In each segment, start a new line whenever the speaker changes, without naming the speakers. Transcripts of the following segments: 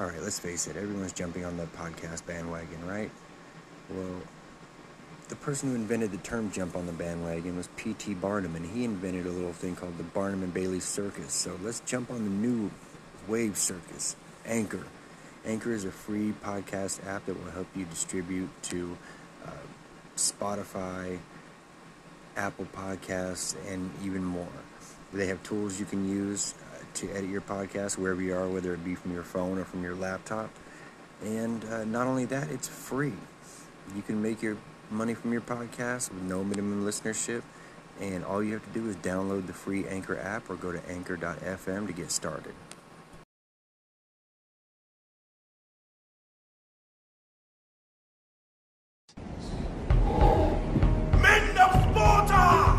all right, let's face it, everyone's jumping on the podcast bandwagon, right? Well, the person who invented the term jump on the bandwagon was P.T. Barnum, and he invented a little thing called the Barnum and Bailey Circus. So let's jump on the new wave circus, Anchor. Anchor is a free podcast app that will help you distribute to uh, Spotify, Apple Podcasts, and even more. They have tools you can use to edit your podcast wherever you are, whether it be from your phone or from your laptop. And uh, not only that, it's free. You can make your money from your podcast with no minimum listenership. And all you have to do is download the free Anchor app or go to anchor.fm to get started.
Men of Sparta!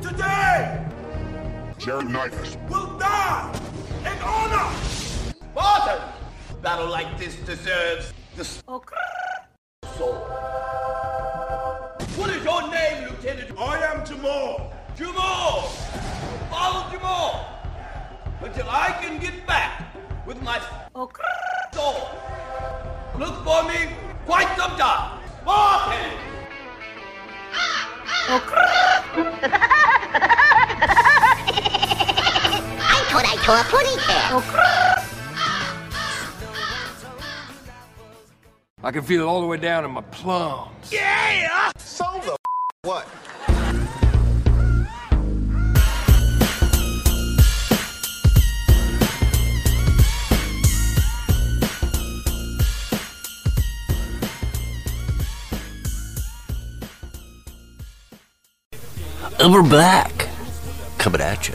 Today
Jared Knightless.
will
Battle like this deserves the soul. What is your name, Lieutenant?
I am Jamal.
Jamal! Follow Jamal! Until I can get back with my soul. Look for me quite some time. Spartan!
I thought I saw a pony
I can feel it all the way down in my plums. Yeah!
So the what?
And we're back, coming at you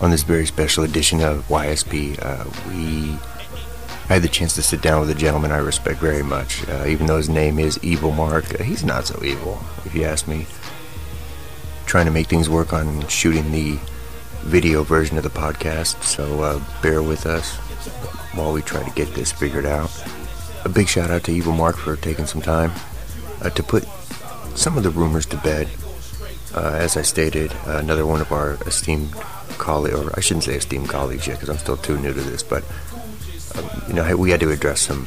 on this very special edition of YSP. Uh, we had the chance to sit down with a gentleman I respect very much, uh, even though his name is Evil Mark. Uh, he's not so evil, if you ask me. Trying to make things work on shooting the video version of the podcast, so uh, bear with us while we try to get this figured out. A big shout out to Evil Mark for taking some time uh, to put some of the rumors to bed. Uh, as I stated, uh, another one of our esteemed colleagues, or I shouldn't say esteemed colleagues yet because I'm still too new to this, but you know, we had to address some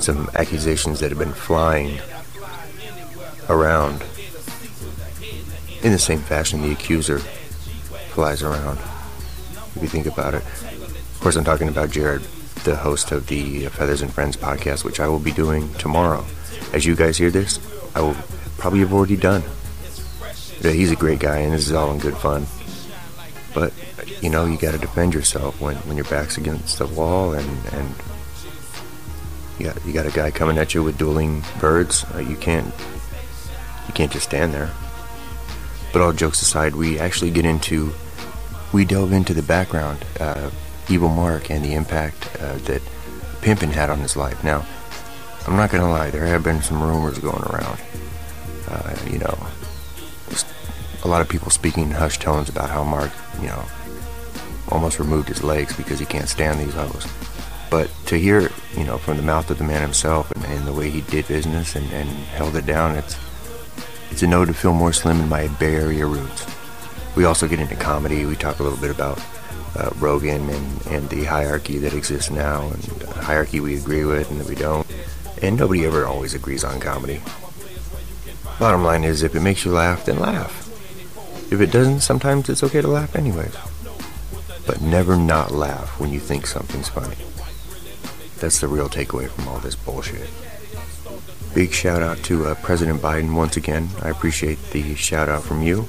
some accusations that have been flying around in the same fashion the accuser flies around. If you think about it, of course, I'm talking about Jared, the host of the Feathers and Friends podcast, which I will be doing tomorrow. As you guys hear this, I will probably have already done. Yeah, he's a great guy, and this is all in good fun. But you know, you got to defend yourself when, when your back's against the wall, and and you got you got a guy coming at you with dueling birds. Uh, you can't you can't just stand there. But all jokes aside, we actually get into we delve into the background, uh, Evil Mark, and the impact uh, that Pimpin had on his life. Now, I'm not gonna lie, there have been some rumors going around. Uh, you know, a lot of people speaking in hushed tones about how Mark, you know, almost removed his legs because he can't stand these hoes. But to hear, you know, from the mouth of the man himself and, and the way he did business and, and held it down, it's it's a no to feel more slim in my Bay Area roots. We also get into comedy. We talk a little bit about uh, Rogan and, and the hierarchy that exists now, and hierarchy we agree with and that we don't. And nobody ever always agrees on comedy. Bottom line is, if it makes you laugh, then laugh. If it doesn't, sometimes it's okay to laugh anyways. But never not laugh when you think something's funny. That's the real takeaway from all this bullshit. Big shout out to uh, President Biden once again. I appreciate the shout out from you.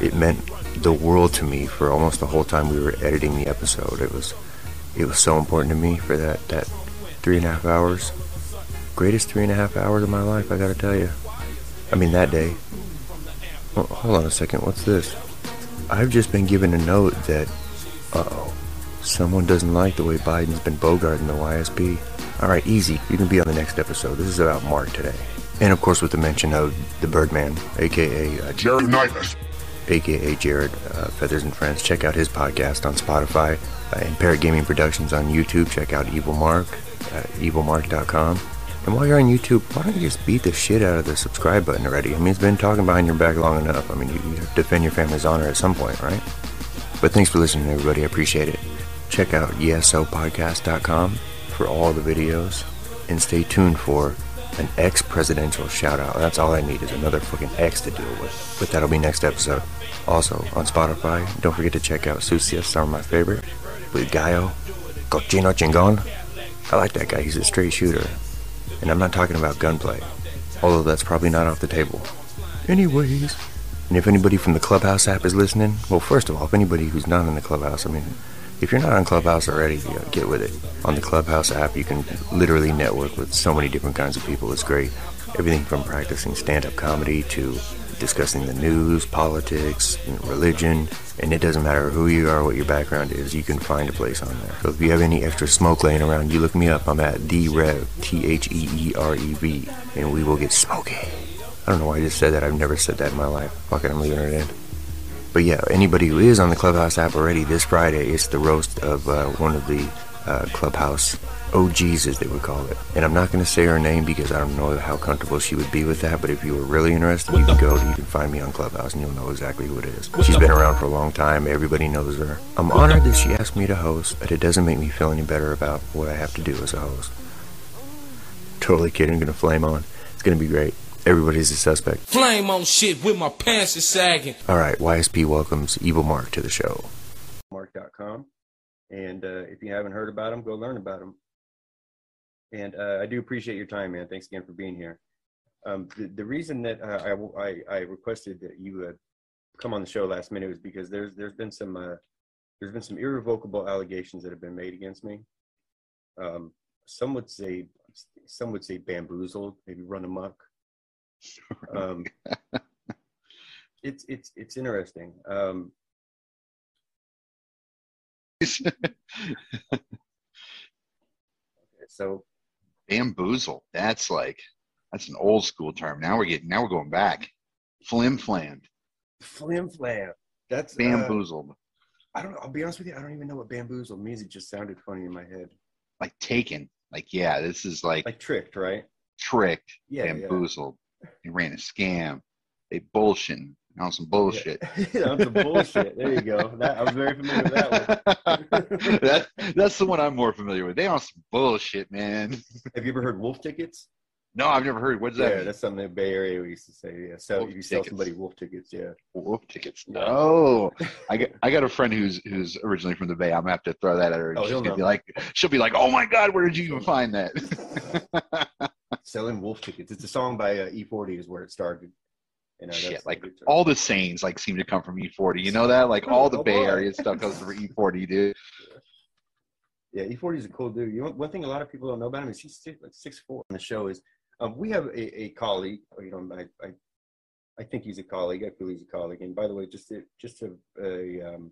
It meant the world to me for almost the whole time we were editing the episode. It was it was so important to me for that, that three and a half hours. Greatest three and a half hours of my life, I gotta tell you. I mean, that day. Oh, hold on a second, what's this? I've just been given a note that, uh oh, someone doesn't like the way Biden's been bogarting the YSP. Alright, easy. You can be on the next episode. This is about Mark today. And of course, with the mention of the Birdman, aka uh,
Jared Knightless.
aka Jared uh, Feathers and Friends. Check out his podcast on Spotify uh, and Parrot Gaming Productions on YouTube. Check out Evil Mark, uh, evilmark.com. And while you're on YouTube, why don't you just beat the shit out of the subscribe button already? I mean, it's been talking behind your back long enough. I mean, you, you have to defend your family's honor at some point, right? But thanks for listening, everybody. I appreciate it. Check out yeahsopodcast.com
for all the videos, and stay tuned for an ex-presidential shout-out. That's all I need is another fucking X to deal with. But that'll be next episode. Also, on Spotify, don't forget to check out Sucias, are my favorite, with Gaio, Cochino Chingon. I like that guy, he's a straight shooter. And I'm not talking about gunplay, although that's probably not off the table. Anyways, and if anybody from the Clubhouse app is listening, well, first of all, if anybody who's not in the Clubhouse, I mean, if you're not on Clubhouse already, you know, get with it. On the Clubhouse app, you can literally network with so many different kinds of people. It's great. Everything from practicing stand-up comedy to discussing the news, politics, religion, and it doesn't matter who you are, what your background is, you can find a place on there. So if you have any extra smoke laying around, you look me up. I'm at the Rev, T-H-E-E-R-E-V, and we will get smoky. I don't know why I just said that. I've never said that in my life. Fuck it, I'm leaving it in. But yeah, anybody who is on the Clubhouse app already, this Friday it's the roast of uh, one of the uh, Clubhouse OGs, as they would call it. And I'm not going to say her name because I don't know how comfortable she would be with that. But if you were really interested, you can go. You can find me on Clubhouse, and you'll know exactly who it is. She's been around for a long time. Everybody knows her. I'm honored that she asked me to host, but it doesn't make me feel any better about what I have to do as a host. Totally kidding. I'm going to flame on. It's going to be great. Everybody's a suspect.
Flame on shit with my pants is sagging.
All right, YSP welcomes Evil Mark to the show. Mark.com. And uh, if you haven't heard about him, go learn about him. And uh, I do appreciate your time, man. Thanks again for being here. Um, the, the reason that uh, I, I, I, requested that you uh, come on the show last minute was because there's there's been some uh, there's been some irrevocable allegations that have been made against me. Um, some would say some would say bamboozled, maybe run amok. Um, it's it's it's interesting. Um, so
bamboozle. That's like that's an old school term. Now we're getting now we're going back. Flim flammed.
Flim flam. That's
uh, bamboozled.
Uh, I don't. I'll be honest with you. I don't even know what bamboozled means. It just sounded funny in my head.
Like taken. Like yeah, this is like
like tricked, right?
Tricked. Yeah. Bamboozled. He ran a scam. They bullshitting on some bullshit.
Yeah, on some bullshit. There you go. That, I was very familiar with that one.
that, that's the one I'm more familiar with. They on some bullshit, man.
Have you ever heard wolf tickets?
No, I've never heard. What's that?
Yeah, mean? that's something in the Bay Area we used to say. Yeah, so you sell somebody wolf tickets. Yeah,
wolf tickets. No, I got I got a friend who's who's originally from the Bay. I'm gonna have to throw that at her. Oh, she's gonna know. be like, she'll be like, "Oh my God, where did you even find that?"
Selling wolf tickets. It's a song by uh, E40 is where it started.
You know, Shit, like all the sayings like seem to come from E40. You know that? Like all the Bay Area stuff comes from E40, dude.
Yeah, E40 is a cool dude. You know, one thing a lot of people don't know about him is he's six, like six four. On the show is um, we have a, a colleague. You know, I, I I think he's a colleague. I feel he's a colleague. And by the way, just a, just a, a um,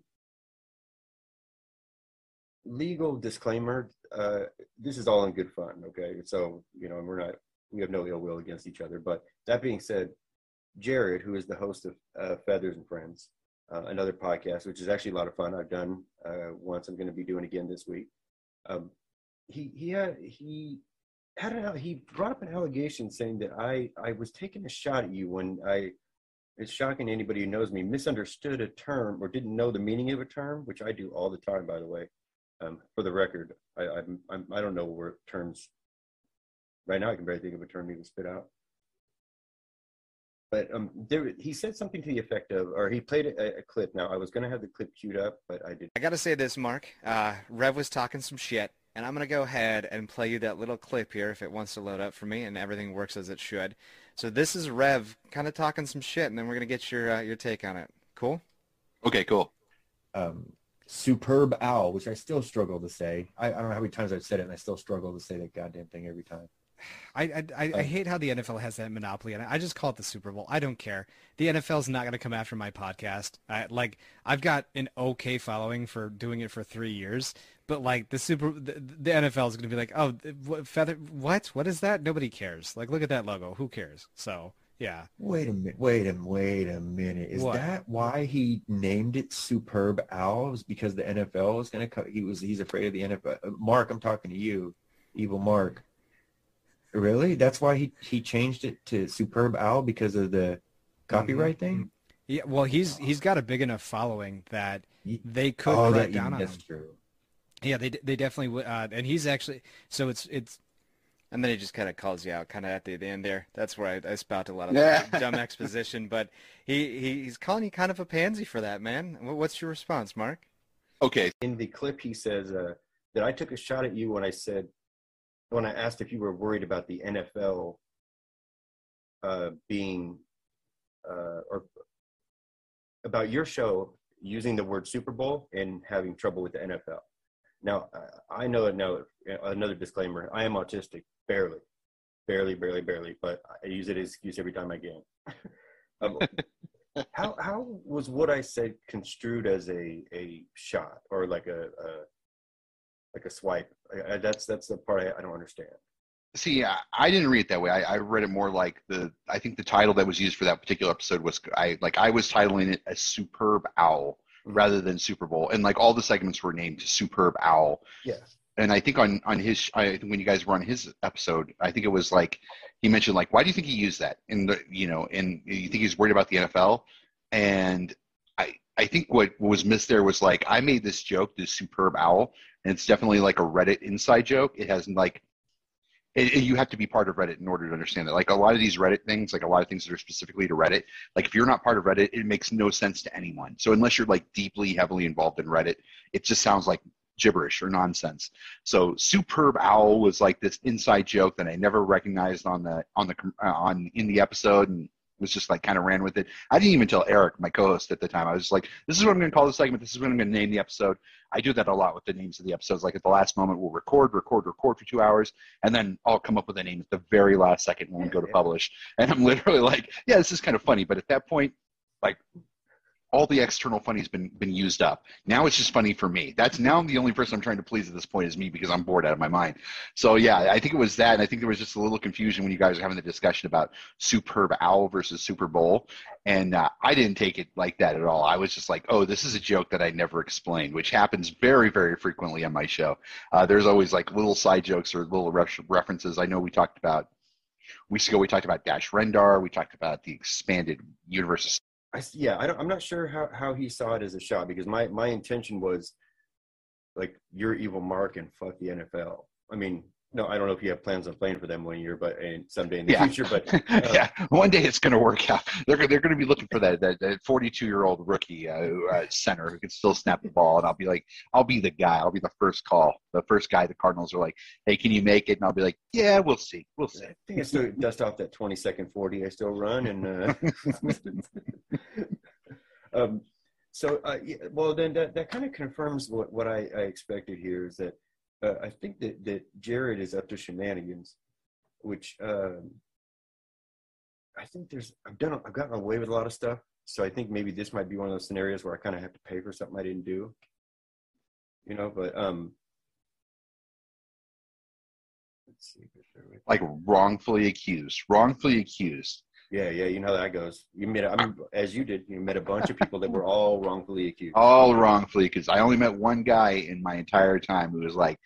legal disclaimer. Uh, this is all in good fun. Okay, so you know, we're not we have no ill will against each other. But that being said, Jared, who is the host of uh, Feathers and Friends, uh, another podcast, which is actually a lot of fun. I've done uh, once. I'm going to be doing again this week. Um, he he had he had an, he brought up an allegation saying that I I was taking a shot at you when I. It's shocking to anybody who knows me misunderstood a term or didn't know the meaning of a term, which I do all the time, by the way. Um, for the record, I I'm, I'm I don't know where terms. Right now, I can barely think of a term even spit out but um, there, he said something to the effect of, or he played a, a clip. Now I was going to have the clip queued up, but I didn't.
I got to say this, Mark. Uh, Rev was talking some shit, and I'm going to go ahead and play you that little clip here if it wants to load up for me, and everything works as it should. So this is Rev kind of talking some shit, and then we're going to get your uh, your take on it. Cool.
Okay. Cool.
Um, superb owl, which I still struggle to say. I, I don't know how many times I've said it, and I still struggle to say that goddamn thing every time.
I, I, I, I hate how the NFL has that monopoly, and I just call it the Super Bowl. I don't care. The NFL is not going to come after my podcast. I, like I've got an okay following for doing it for three years, but like the Super, the, the NFL is going to be like, oh, what, feather, what, what is that? Nobody cares. Like, look at that logo. Who cares? So yeah.
Wait a minute. Wait a wait a minute. Is what? that why he named it Superb Owls? Because the NFL is going to cut. He was. He's afraid of the NFL. Mark, I'm talking to you, evil Mark. Really? That's why he he changed it to Superb Owl because of the copyright mm-hmm. thing.
Yeah, well, he's he's got a big enough following that they could oh, crack down on him.
True.
Yeah, they they definitely uh, and he's actually so it's it's
and then he just kind of calls you out kind of at the, the end there. That's where I, I spout a lot of dumb exposition, but he, he he's calling you kind of a pansy for that, man. What's your response, Mark?
Okay.
In the clip, he says uh, that I took a shot at you when I said when I asked if you were worried about the NFL uh, being uh, or about your show using the word Super Bowl and having trouble with the NFL. Now, I know another, another disclaimer. I am autistic, barely, barely, barely, barely, but I use it as excuse every time I can. um, how how was what I said construed as a a shot or like a, a like a swipe? I, I, that's that's the part I, I don't understand.
See, I, I, didn't read it that way. I, I, read it more like the. I think the title that was used for that particular episode was I like I was titling it a "Superb Owl" mm-hmm. rather than Super Bowl, and like all the segments were named "Superb Owl."
Yeah.
And I think on on his, I when you guys were on his episode, I think it was like he mentioned like, why do you think he used that? And the, you know, and you think he's worried about the NFL? And I I think what was missed there was like I made this joke, this superb owl, and it's definitely like a Reddit inside joke. It has like it, it, you have to be part of Reddit in order to understand that. Like a lot of these Reddit things, like a lot of things that are specifically to Reddit, like if you're not part of Reddit, it makes no sense to anyone. So unless you're like deeply, heavily involved in Reddit, it just sounds like gibberish or nonsense. So superb owl was like this inside joke that I never recognized on the on the uh, on in the episode, and was just like kind of ran with it. I didn't even tell Eric, my co-host at the time. I was just like, "This is what I'm going to call the segment. This is what I'm going to name the episode." I do that a lot with the names of the episodes. Like at the last moment, we'll record, record, record for two hours, and then I'll come up with a name at the very last second when we go to publish. And I'm literally like, "Yeah, this is kind of funny," but at that point, like all the external funny's been been used up. Now it's just funny for me. That's now the only person I'm trying to please at this point is me because I'm bored out of my mind. So yeah, I think it was that, and I think there was just a little confusion when you guys were having the discussion about Superb Owl versus Super Bowl, and uh, I didn't take it like that at all. I was just like, oh, this is a joke that I never explained, which happens very very frequently on my show. Uh, there's always like little side jokes or little references. I know we talked about weeks ago we talked about Dash Rendar. We talked about the expanded universe
I, yeah, I I'm not sure how, how he saw it as a shot because my, my intention was like you're evil Mark and fuck the NFL. I mean, no, I don't know if you have plans on playing for them one year, but and someday in the
yeah.
future. But
uh, yeah, one day it's going to work out. They're they're going to be looking for that that 42 year old rookie uh, uh, center who can still snap the ball, and I'll be like, I'll be the guy. I'll be the first call, the first guy. The Cardinals are like, hey, can you make it? And I'll be like, yeah, we'll see, we'll see. I
think I still dust off that 20 second 40 I still run, and uh, um, so uh, yeah, well then that that kind of confirms what what I, I expected here is that uh, I think that, that Jared is up to shenanigans, which um, I think there's I've done I've gotten away with a lot of stuff, so I think maybe this might be one of those scenarios where I kind of have to pay for something I didn't do, you know. But um,
let's see, like wrongfully accused, wrongfully accused.
Yeah, yeah, you know how that goes. You met, I mean, as you did, you met a bunch of people that were all wrongfully accused.
All wrongfully accused. I only met one guy in my entire time who was like,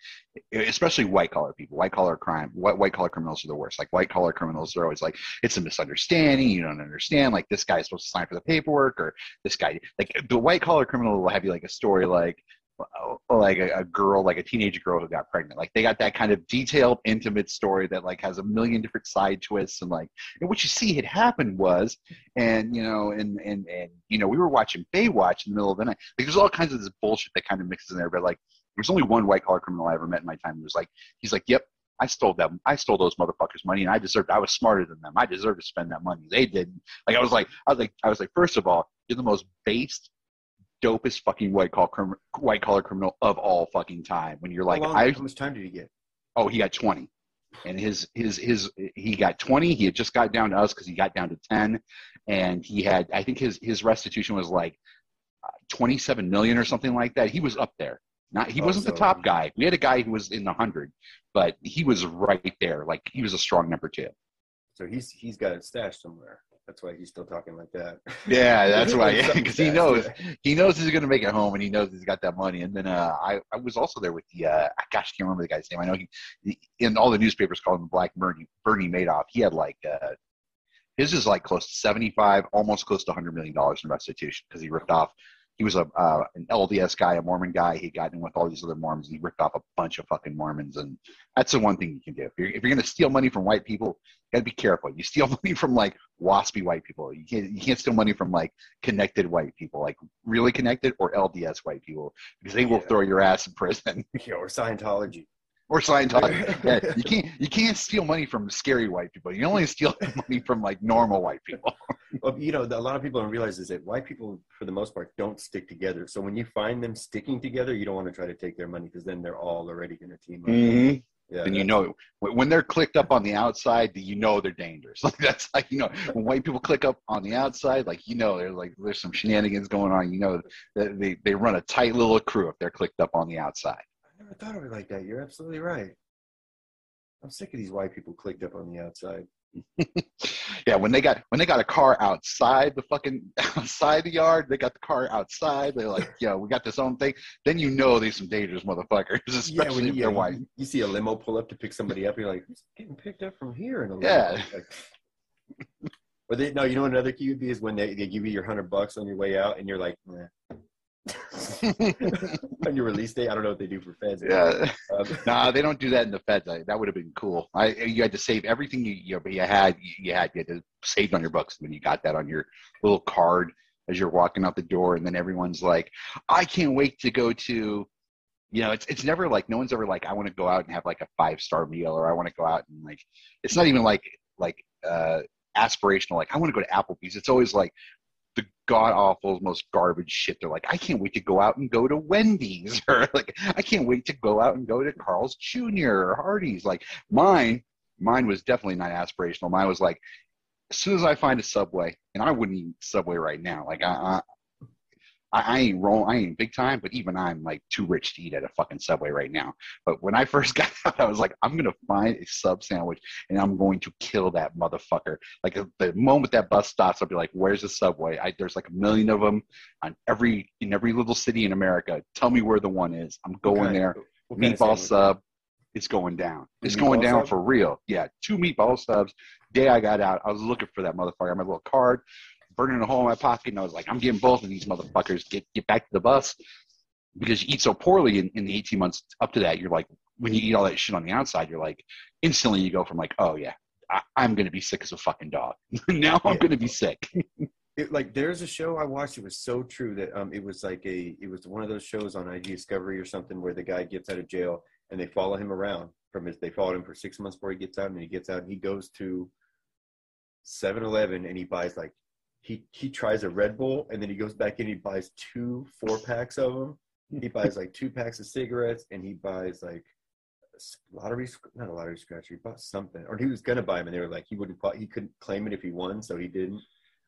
especially white collar people, white collar crime, white white collar criminals are the worst. Like white collar criminals are always like, it's a misunderstanding. You don't understand. Like this guy is supposed to sign for the paperwork, or this guy. Like the white collar criminal will have you like a story like, Uh, like a, a, girl, like a teenage girl who got pregnant. Like they got that kind of detailed, intimate story that like has a million different side twists and like and what you see had happened was, and you know, and and and you know, we were watching Baywatch in the middle of the night. Like there's all kinds of this bullshit that kind of mixes in there. But like, there's only one white collar criminal I ever met in my time who was like, he's like, yep. I stole them. I stole those motherfuckers' money, and I deserved. I was smarter than them. I deserved to spend that money. They didn't. Like I was like, I was like, I was like. First of all, you're the most based dopest fucking white collar crim- white collar criminal of all fucking time. When you're like,
how, long,
I,
how much time did he get?
Oh, he got twenty, and his his his he got twenty. He had just got down to us because he got down to ten, and he had I think his his restitution was like uh, twenty seven million or something like that. He was up there. Not he oh, wasn't so, the top guy. We had a guy who was in the hundred, but he was right there. Like he was a strong number two.
So he's he's got it stashed somewhere. That's why he's still talking like that.
Yeah, that's why. Because he knows he knows he's going to make it home, and he knows he's got that money. And then uh, I I was also there with the uh, gosh, I can't remember the guy's name. I know he, he in all the newspapers called him Black Bernie Bernie Madoff. He had like uh, his is like close to seventy five, almost close to hundred million dollars in restitution because he ripped off he was a uh, an LDS guy, a Mormon guy. He got in with all these other Mormons. And he ripped off a bunch of fucking Mormons, and that's the one thing you can do. If you're, if you're going to steal money from white people, you got to be careful. You steal money from like waspy white people. You can't you can't steal money from like connected white people, like really connected or LDS white people, because they will
Yeah.
throw your ass in prison.
Yeah, or Scientology.
Or Scientology. yeah, you can't you can't steal money from scary white people. You only steal money from like normal white people.
Well, you know, a lot of people don't realize is that white people, for the most part, don't stick together. So when you find them sticking together, you don't want to try to take their money because then they're all already going to team up.
Mm-hmm.
Yeah,
and you know when when they're clicked up on the outside, you know they're dangerous. Like that's like you know when white people click up on the outside, like you know there's like there's some shenanigans going on. You know they they run a tight little crew if they're clicked up on the outside.
I never thought of it like that. You're absolutely right. I'm sick of these white people clicked up on the outside.
Yeah, when they got when they got a car outside the fucking outside the yard, they got the car outside. They're like, "Yo, we got this own thing." Then you know they're some dangerous motherfuckers, especially
yeah, when
if they're white.
you, you see a limo pull up to pick somebody up, you're like, "Who's getting picked up from here?" In a limo?
Yeah.
Like, or they no, you know what another key would be is when they, they give you your hundred bucks on your way out, and you're like, "Nah." on your release date. I don't know what they do for feds.
Yeah.
um,
nah, they don't do that in the feds. I, that would have been cool. I you had to save everything you you, you had you had you had to saved on your books when you got that on your little card as you're walking out the door, and then everyone's like, "I can't wait to go to." You know, it's it's never like no one's ever like, "I want to go out and have like a five star meal," or "I want to go out and like." It's not even like like uh aspirational. Like I want to go to Applebee's. It's always like the god awful most garbage shit. They're like, I can't wait to go out and go to Wendy's, or like, I can't wait to go out and go to Carl's Jr. or Hardee's. Like mine, mine was definitely not aspirational. Mine was like, as soon as I find a Subway, and I wouldn't eat Subway right now. Like I, I, I ain't roll, I ain't big time, but even I'm like too rich to eat at a fucking Subway right now. But when I first got out, I was like, I'm gonna find a sub sandwich and I'm going to kill that motherfucker. Like uh, the moment that bus stops, I'll be like, "Where's the subway?" I, there's like a million of them on every in every little city in America. Tell me where the one is. I'm going
kind-
there.
what kind of
Meatball sub. It's going down. It's going down
sub?
for real. Yeah, two meatball subs. Day I got out, I was looking for that motherfucker. I had my little card, burning a hole in my pocket, and I was like, "I'm getting both of these motherfuckers. Get get back to the bus." Because you eat so poorly in, in the 18 months up to that, you're like, when you eat all that shit on the outside, you're like, instantly you go from like, oh yeah, I, I'm gonna be sick as a fucking dog. now I'm
Yeah.
gonna be sick.
it, like there's a show I watched. It was so true that um, it was like a it was one of those shows on ID Discovery or something where the guy gets out of jail and they follow him around from his. They followed him for six months before he gets out, and he gets out and he goes to 7-Eleven and he buys like he he tries a Red Bull and then he goes back in. He buys two four packs of them. He buys like two packs of cigarettes and he buys like lottery not a lottery scratcher. He bought something or he was gonna buy them and they were like he wouldn't he couldn't claim it if he won, so he didn't.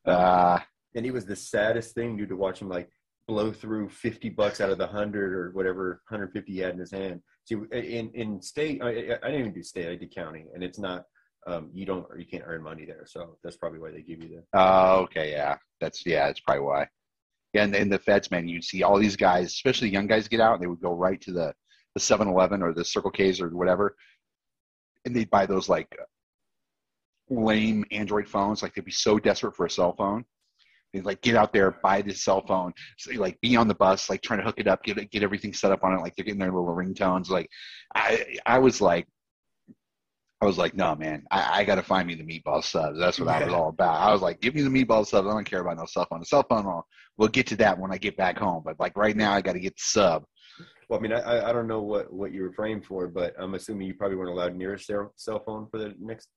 Um,
Uh,
and it was the saddest thing, dude, to watch him like blow through 50 bucks out of the 100 or whatever 150 he had in his hand. See, in, in state, I, I I didn't even do state, I did county, and it's not, um, you don't, you can't earn money there. So that's probably why they give you the.
Oh, okay, yeah. That's yeah, that's probably why. Yeah, and in the feds, man, you'd see all these guys, especially young guys, get out and they would go right to the the 7-Eleven or the Circle K's or whatever, and they'd buy those like lame Android phones. Like they'd be so desperate for a cell phone, they'd like get out there, buy this cell phone, so, like be on the bus, like trying to hook it up, get get everything set up on it, like they're getting their little ringtones. Like I I was like. I was like, no, man, I, I got to find me the meatball subs. That's what I was all about. I was like, give me the meatball subs. I don't care about no cell phone. The cell phone, I'll, we'll get to that when I get back home. But like right now, I got to get the sub.
Well, I mean, I- I, don't know what, what you were framed for, but I'm assuming you probably weren't allowed near a cell phone for the next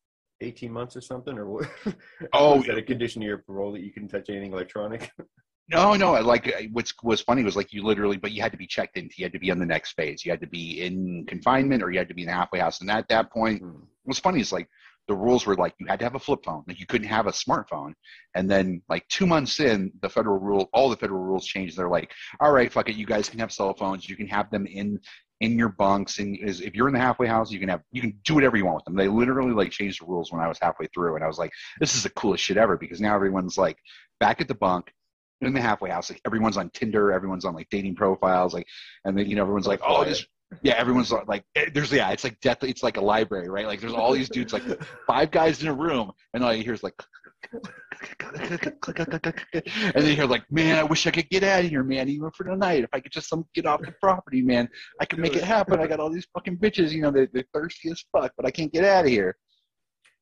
18 months or something, or what?
Oh,
is that a condition of your parole that you couldn't touch anything electronic?
No, no. Like what's was funny was like you literally, but you had to be checked in. You had to be on the next phase. You had to be in confinement, or you had to be in the halfway house. And at that point,
Hmm.
What's funny is like the rules were like you had to have a flip phone, like you couldn't have a smartphone. And then like two months in, the federal rule, all the federal rules changed. They're like, all right, fuck it, you guys can have cell phones. You can have them in in your bunks, and is if you're in the halfway house, you can have you can do whatever you want with them. They literally like changed the rules when I was halfway through, and I was like, this is the coolest shit ever because now everyone's like back at the bunk in the halfway house. Like everyone's on Tinder, everyone's on like dating profiles, like, and then you know everyone's like, oh, yeah, everyone's like, eh, there's yeah, it's like death, it's like a library, right? Like there's all these dudes, like five guys in a room, and all you hear is like, and then you're like, man, I wish I could get out of here, man, even for the night. If I could just some get off the property, man, I could make it happen. I got all these fucking bitches, you know, they're, they're thirsty as fuck, but I can't get out of here.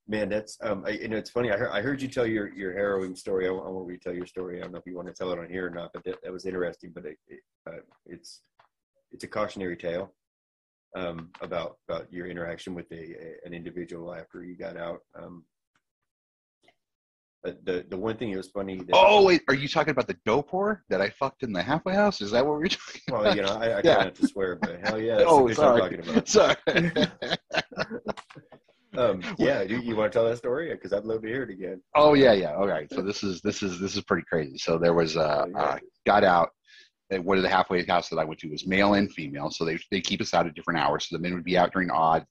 Man, that's um, I, you know, it's funny. I heard, I heard you tell your, your harrowing story. I, I won't retell your story. I don't know if you want to tell it on here or not, but that, that was interesting. But it, it, uh, it's it's a cautionary tale um, about about your interaction with a, a, an individual after you got out. Um, but the the one thing it was funny. That,
Oh wait, are you talking about the dope whore that I fucked in the halfway house? Is that what we're talking about?
well, you know, I, I
Yeah.
try not to swear, but hell yeah, that's
oh,
the bitch I'm
sorry.
talking about.
Sorry.
Um, yeah, you, you want to tell that story? Because I'd love to hear it again.
Oh yeah, yeah. All right. So this is this is this is pretty crazy. So there was uh, uh got out at one of the halfway house that I went to was male and female. So they they keep us out at different hours. So the men would be out during odd,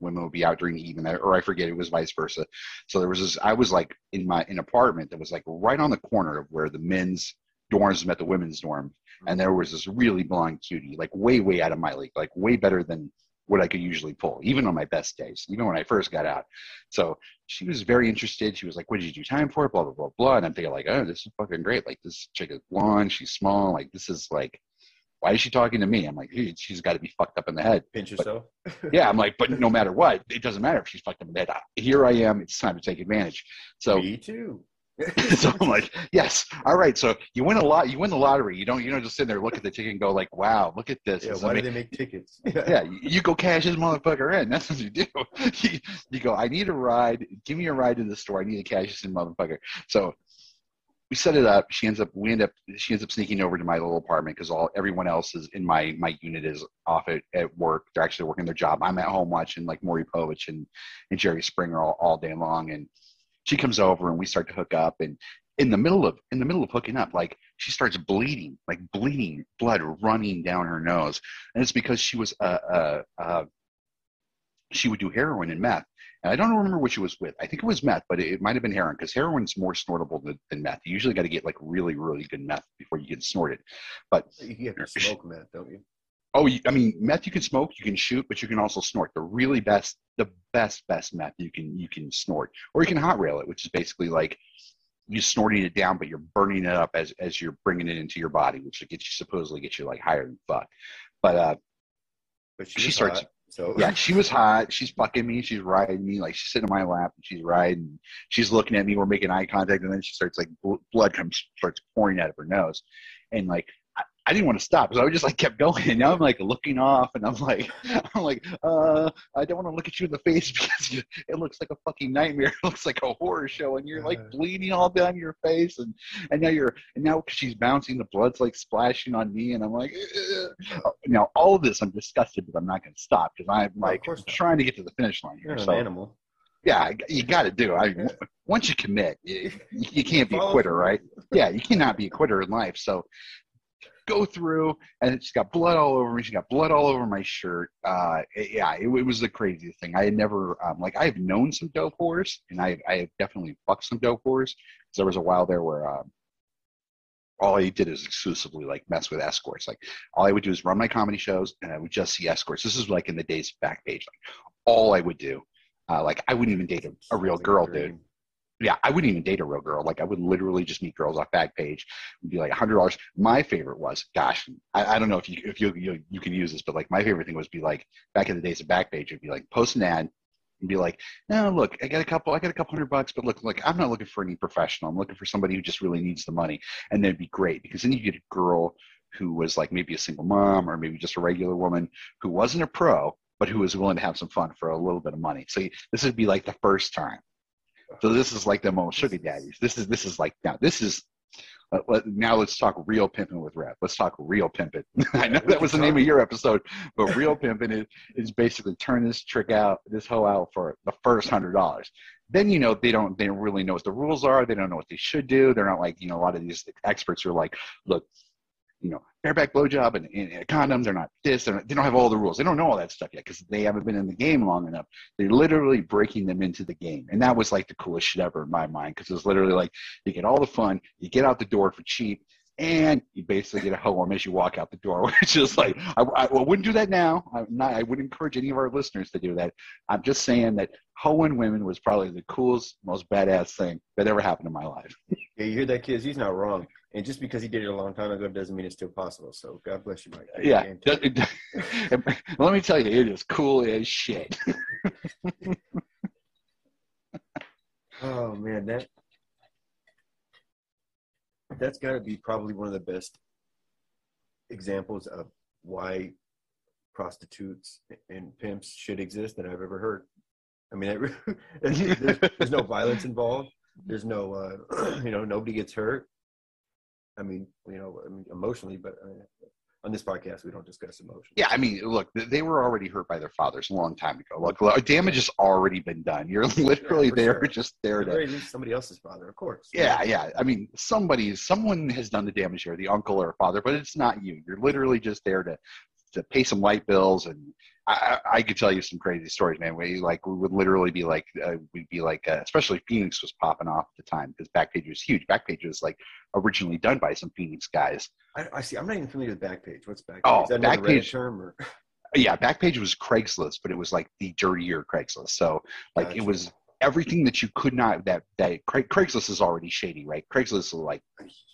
women would be out during even, or I forget it was vice versa. So there was this. I was like in my an apartment that was like right on the corner of where the men's dorms met the women's dorm, and mm-hmm. there was this really blonde cutie, like way way out of my league, like way better than what I could usually pull, even on my best days, even when I first got out. So she was very interested. She was like, "What did you do time for?" Blah blah blah blah. And I'm thinking like, "Oh, this is fucking great. Like this chick is blonde. She's small. Like this is like, why is she talking to me?" I'm like, "Dude, she's got to be fucked up in the head."
Pinch
But-
yourself.
yeah, I'm like, but no matter what, it doesn't matter if she's fucked up in the head. Here I am. It's time to take advantage. So
Me too.
so I'm like, yes, all right. So you win a lot. You win the lottery. You don't. You don't just sit there, look at the ticket, and go like, wow, look at this.
Yeah, why do they make tickets?
yeah, you, you go cash this motherfucker in. That's what you do. You, you go, I need a ride. Give me a ride to the store. I need to cash this in, motherfucker. So we set it up. She ends up. We end up. She ends up sneaking over to my little apartment because all everyone else is in my my unit is off at, at work. They're actually working their job. I'm at home watching like Maury Povich and and Jerry Springer all, all day long. And she comes over and we start to hook up. And in the middle of in the middle of hooking up, like she starts bleeding, like bleeding, blood running down her nose, and it's because she was uh uh, uh she would do heroin and meth. And I don't remember what she was with. I think it was meth, but it, it might have been heroin because heroin's more snortable than, than meth. You usually got to get like really, really good meth before you get snorted. But
You have to smoke meth, don't you?
Oh, I mean, meth you can smoke, you can shoot, but you can also snort. The really best, the best, best meth you can you can snort, or you can hot rail it, which is basically like you snorting it down, but you're burning it up as as you're bringing it into your body, which gets you supposedly gets you like higher than fuck. But uh,
But she,
she starts.
hot, so
Yeah, she was hot. She's fucking me. She's riding me. Like she's sitting on my lap and she's riding. She's looking at me. We're making eye contact, and then she starts like bl- blood comes starts pouring out of her nose, and like I, didn't want to stop, so I just like kept going. And now I'm like looking off, and I'm like, I'm like, uh, I don't want to look at you in the face because it looks like a fucking nightmare. It looks like a horror show, and you're like bleeding all down your face, and and now you're and now she's bouncing, the blood's like splashing on me, and I'm like, "Ugh." now all of this I'm disgusted, but I'm not going to stop because I'm like
course
trying to get to the finish line
You're
here.
an animal.
yeah, you got to do. I once you commit, you, you can't be a quitter, right? Yeah, you cannot be a quitter in life. So go through, and she's got blood all over me. She got blood all over my shirt. Uh, it- yeah, it, it was the craziest thing. I had never um, like I have known some dope whores, and I I have definitely fucked some dope whores. 'Cause there was a while there where. Um, all I did is exclusively like mess with escorts. Like all I would do is run my comedy shows, and I would just see escorts. This is like in the days of Backpage. Like all I would do, uh, like I wouldn't even date a, a real
Sounds like a
girl, dude. Yeah, I wouldn't even date a real girl. Like I would literally just meet girls off Backpage. It'd be like hundred dollars. My favorite was, gosh, I, I don't know if you if you, you you can use this, but like my favorite thing was be like back in the days of Backpage, it'd be like post an ad and be like, no, look, I got a couple, I got a couple hundred bucks, but look, like I'm not looking for any professional. I'm looking for somebody who just really needs the money, and that'd be great because then you get a girl who was like maybe a single mom or maybe just a regular woman who wasn't a pro, but who was willing to have some fun for a little bit of money. So this would be like the first time. So this is like the most sugar daddies. This is this is like now this is. Let, let- now let's talk real pimping with Rev. Let's talk real pimping. I know that was the name of your episode, but real pimping is, is basically turn this trick out, this hoe out for the first hundred dollars. Then you know they don't they don't really know what the rules are. They don't know what they should do. They're not like you know a lot of these experts are like, look, you know, bareback blowjob and, and, and a condom. They're not this. They're not, they don't have all the rules. They don't know all that stuff yet because they haven't been in the game long enough. They're literally breaking them into the game, and that was like the coolest shit ever in my mind because it was literally like you get all the fun, you get out the door for cheap, and you basically get a home as you walk out the door, which is like I, I, I wouldn't do that now. Not. I wouldn't encourage any of our listeners to do that. I'm just saying that hoeing women was probably the coolest, most badass thing that ever happened in my life.
Yeah, you hear that, kids? He's not wrong. And just because he did it a long time ago doesn't mean it's still possible. So God bless you, Mike.
Yeah. Let me tell you, it is cool as shit.
oh man, that that's got to be probably one of the best examples of why prostitutes and pimps should exist that I've ever heard. I mean, there's, there's, no violence involved. There's no, uh, you know, nobody gets hurt. I mean, you know, I mean, emotionally, but uh, on this podcast we don't discuss emotions.
Yeah, I mean, look, they were already hurt by their fathers a long time ago. Like, damage has already been done. You're literally yeah, there, sure. just there
to somebody else's father, of course.
Yeah, yeah. I mean, somebody, someone has done the damage here, the uncle or father, but it's not you. You're literally just there to to pay some light bills and I, I could tell you some crazy stories, man. We like we would literally be like uh, we'd be like, uh, especially Phoenix was popping off at the time because Backpage was huge. Backpage was like originally done by some Phoenix guys.
I, I see. I'm not even familiar with Backpage. What's Backpage?
Oh,
Is that
Backpage
term or?
Yeah, Backpage was Craigslist, but it was like the dirtier Craigslist. So like gotcha. it was everything that you could not that that Craigslist is already shady, right? Craigslist is like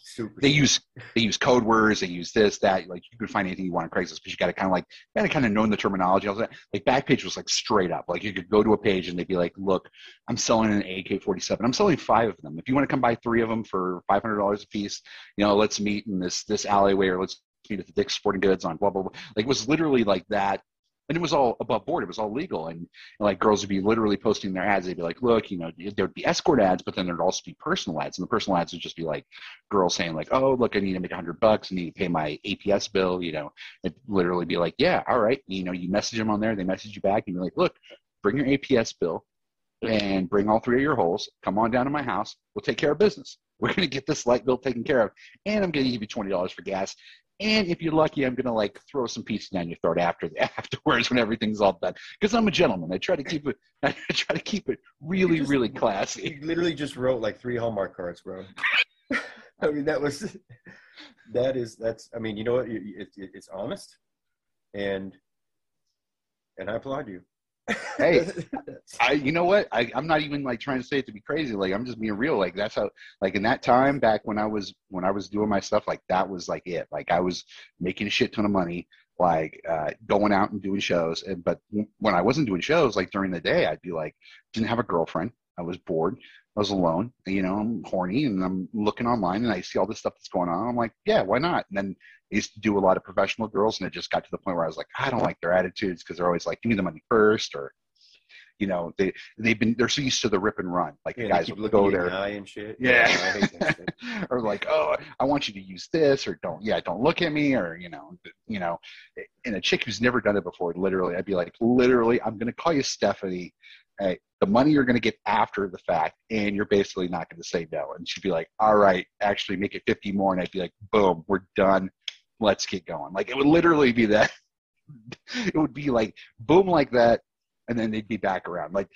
Super they use they use code words, they use this, that. Like you could find anything you want on Craigslist, but you got to kind of like you got to kind of know the terminology. All that. Like Backpage was like straight up. Like you could go to a page and they'd be like, "Look, I'm selling an AK-47. I'm selling five of them. If you want to come buy three of them for five hundred dollars a piece, you know, let's meet in this this alleyway or let's meet at the Dick's Sporting Goods on blah blah blah. Like it was literally like that and it was all above board. It was all legal, and, and, like girls would be literally posting their ads. They'd be like, "Look, you know, there would be escort ads, but then there'd also be personal ads, and the personal ads would just be like girls saying like, "Oh, look, I need to make a hundred bucks. I need to pay my APS bill." You know, it'd literally be like, "Yeah, all right." You know, you message them on there, they message you back, and you're like, "Look, bring your APS bill." And bring all three of your holes. Come on down to my house. We'll take care of business. We're going to get this light bill taken care of. And I'm going to give you $20 for gas. And if you're lucky, I'm gonna like throw some pizza down your throat after afterwards when everything's all done. Because I'm a gentleman. I try to keep it. I try to keep it really, just, really classy.
You literally just wrote like three Hallmark cards, bro. I mean, that was that is that's. I mean, you know what? It, it, it's honest, and and I applaud you
hey, I you know what? I, I'm not even like trying to say it to be crazy. Like I'm just being real. Like that's how like in that time back when I was when I was doing my stuff, like that was like it. Like I was making a shit ton of money, like uh, going out and doing shows. And but when I wasn't doing shows, like during the day, I'd be like, didn't have a girlfriend. I was bored. I was alone. You know, I'm horny and I'm looking online and I see all this stuff that's going on. I'm like, yeah, why not? And then I used to do a lot of professional girls, and it just got to the point where I was like, I don't like their attitudes because they're always like, give me the money first, or you know, they they've been they're so used to the rip and run. Like
yeah,
the guys
will
go there
and shit.
Yeah, yeah or like, oh, I want you to use this, or don't, yeah, don't look at me, or you know, you know, and a chick who's never done it before, literally, I'd be like, literally, I'm gonna call you Stephanie. Hey, the money you're going to get after the fact, and you're basically not going to say no. And she'd be like, all right, actually make it 50 more. And I'd be like, boom, we're done let's get going. Like it would literally be that. it would be like boom like that, and then they'd be back around. Like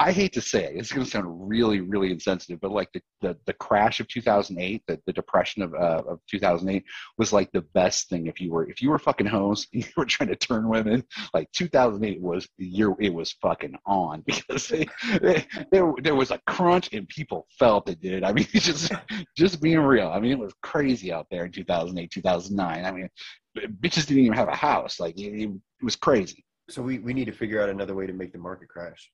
I hate to say it, it's going to sound really, really insensitive, but like the, the, the crash of 2008, the, the depression of, uh, of 2008 was like the best thing if you were, if you were fucking hoes and you were trying to turn women, like 2008 was the year it was fucking on because they, they, there, there was a crunch and people felt it, dude. I mean, just, just being real. I mean, it was crazy out there in 2008, 2009. I mean, bitches didn't even have a house. Like it, it was crazy.
So we, we need to figure out another way to make the market crash.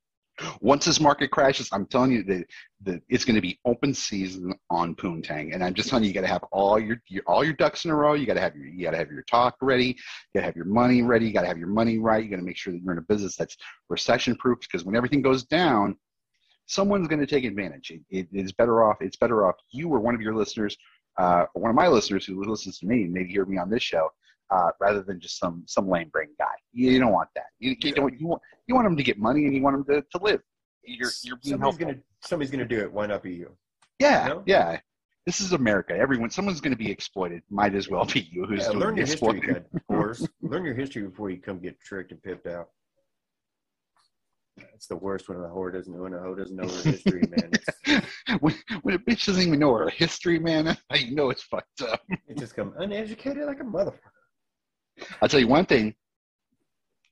Once this market crashes, I'm telling you that, it's going to be open season on Poontang, and I'm just telling you, you got to have all your, your, all your ducks in a row. You got to have your you got to have your talk ready. You got to have your money ready. You got to have your money right. You got to make sure that you're in a business that's recession proof because when everything goes down, someone's going to take advantage. It, it is better off. It's better off you or one of your listeners, uh, one of my listeners who listens to me, and maybe hear me on this show uh, rather than just some some lame brain guy. You, you don't want that. You, you, don't, you want you want them to get money and you want them to, to live. You're you're being
somebody's helpful. gonna somebody's gonna do it. Why not be you?
Yeah, you know? yeah. This is America. Everyone, someone's going to be exploited. Might as well be you who's yeah, doing
learn your
history,
of course. learn your history before you come get tricked and pipped out. It's the worst when a whore doesn't know when a hoe doesn't know her history, man.
When, when a bitch doesn't even know her history, man, that's you know it's fucked up.
it just come uneducated like a motherfucker.
I'll tell you one thing.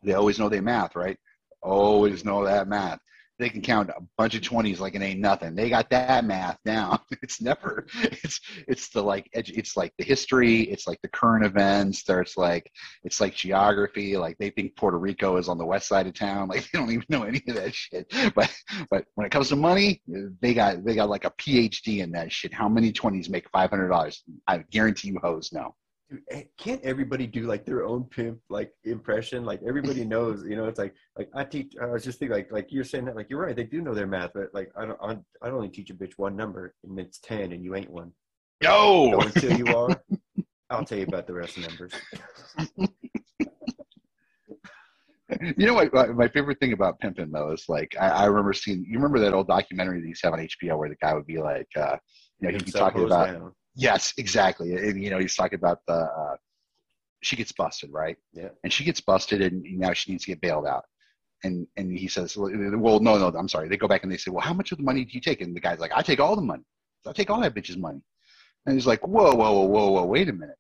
They always know their math, right? Always know that math. They can count a bunch of twenties like it ain't nothing. They got that math down. It's never. It's it's the like edu- it's like the history. It's like the current events. There's like it's like geography. Like they think Puerto Rico is on the west side of town. Like they don't even know any of that shit. But but when it comes to money, they got they got like a PhD in that shit. How many twenties make five hundred dollars? I guarantee you, hoes know.
Dude, can't everybody do like their own pimp like impression? Like everybody knows, you know. It's like like I teach. I was just thinking like like you're saying that like you're right. They do know their math, but like I don't I, I only teach a bitch one number and it's ten, and you ain't one.
Yo,
So until you are, I'll tell you about the rest of the numbers.
You know what? My, my favorite thing about pimping though is like I, I remember seeing. You remember that old documentary that used to have on HBO where the guy would be like, uh, you know, he'd be talking about.
down.
Yes, exactly. And you know, he's talking about the. Uh, she gets busted, right?
Yeah.
And she gets busted, and now she needs to get bailed out. And and he says, well, well, no, no, I'm sorry. They go back and they say, well, how much of the money do you take? And the guy's like, I take all the money. I take all that bitch's money. And he's like, whoa, whoa, whoa, whoa, whoa, wait a minute.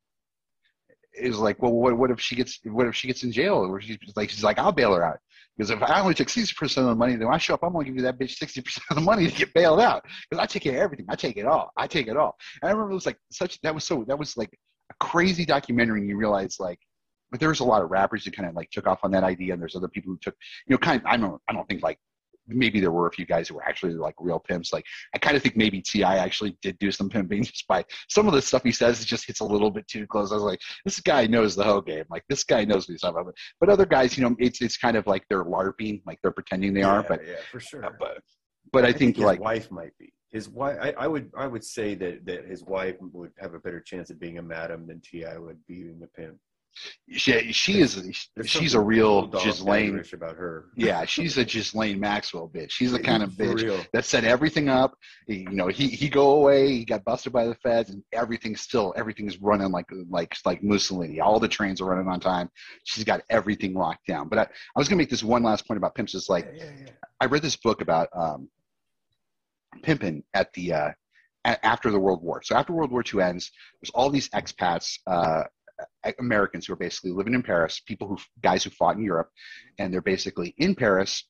Is like, well, what, what if she gets, what if she gets in jail? Or she's like, she's like, I'll bail her out. Because if I only took sixty percent of the money, then when I show up, I'm gonna give you that bitch sixty percent of the money to get bailed out. Because I take care of everything. I take it all. I take it all. And I remember it was like such. That was so. That was like a crazy documentary. And you realize like, but there's a lot of rappers who kind of like took off on that idea, and there's other people who took, you know, kind of. I don't. I don't think like maybe there were a few guys who were actually like real pimps. Like I kind of think maybe T.I. actually did do some pimping just by some of the stuff he says. It just hits a little bit too close. I was like, this guy knows the whole game. Like this guy knows what he's talking about. But other guys, you know, it's it's kind of like they're larping, like they're pretending they are. But
yeah, for sure.
uh, but but I, think,
his
like
wife might be his wife. I, I would I would say that that his wife would have a better chance of being a madam than T.I. would being a pimp.
She she is she's a real Ghislaine.
about her.
Yeah, she's a Ghislaine Maxwell bitch. She's the kind of bitch that set everything up. He- you know, he he go away, he got busted by the feds, and everything's still everything's running like like like Mussolini. All the trains are running on time. She's got everything locked down. But I, I was gonna make this one last point about pimps. Is like
Yeah, yeah, yeah.
I read this book about um, pimping at the uh, after the World War. So after World War II ends, there's all these expats, uh, Uh, Americans who are basically living in Paris, people who guys who fought in Europe, and they're basically in Paris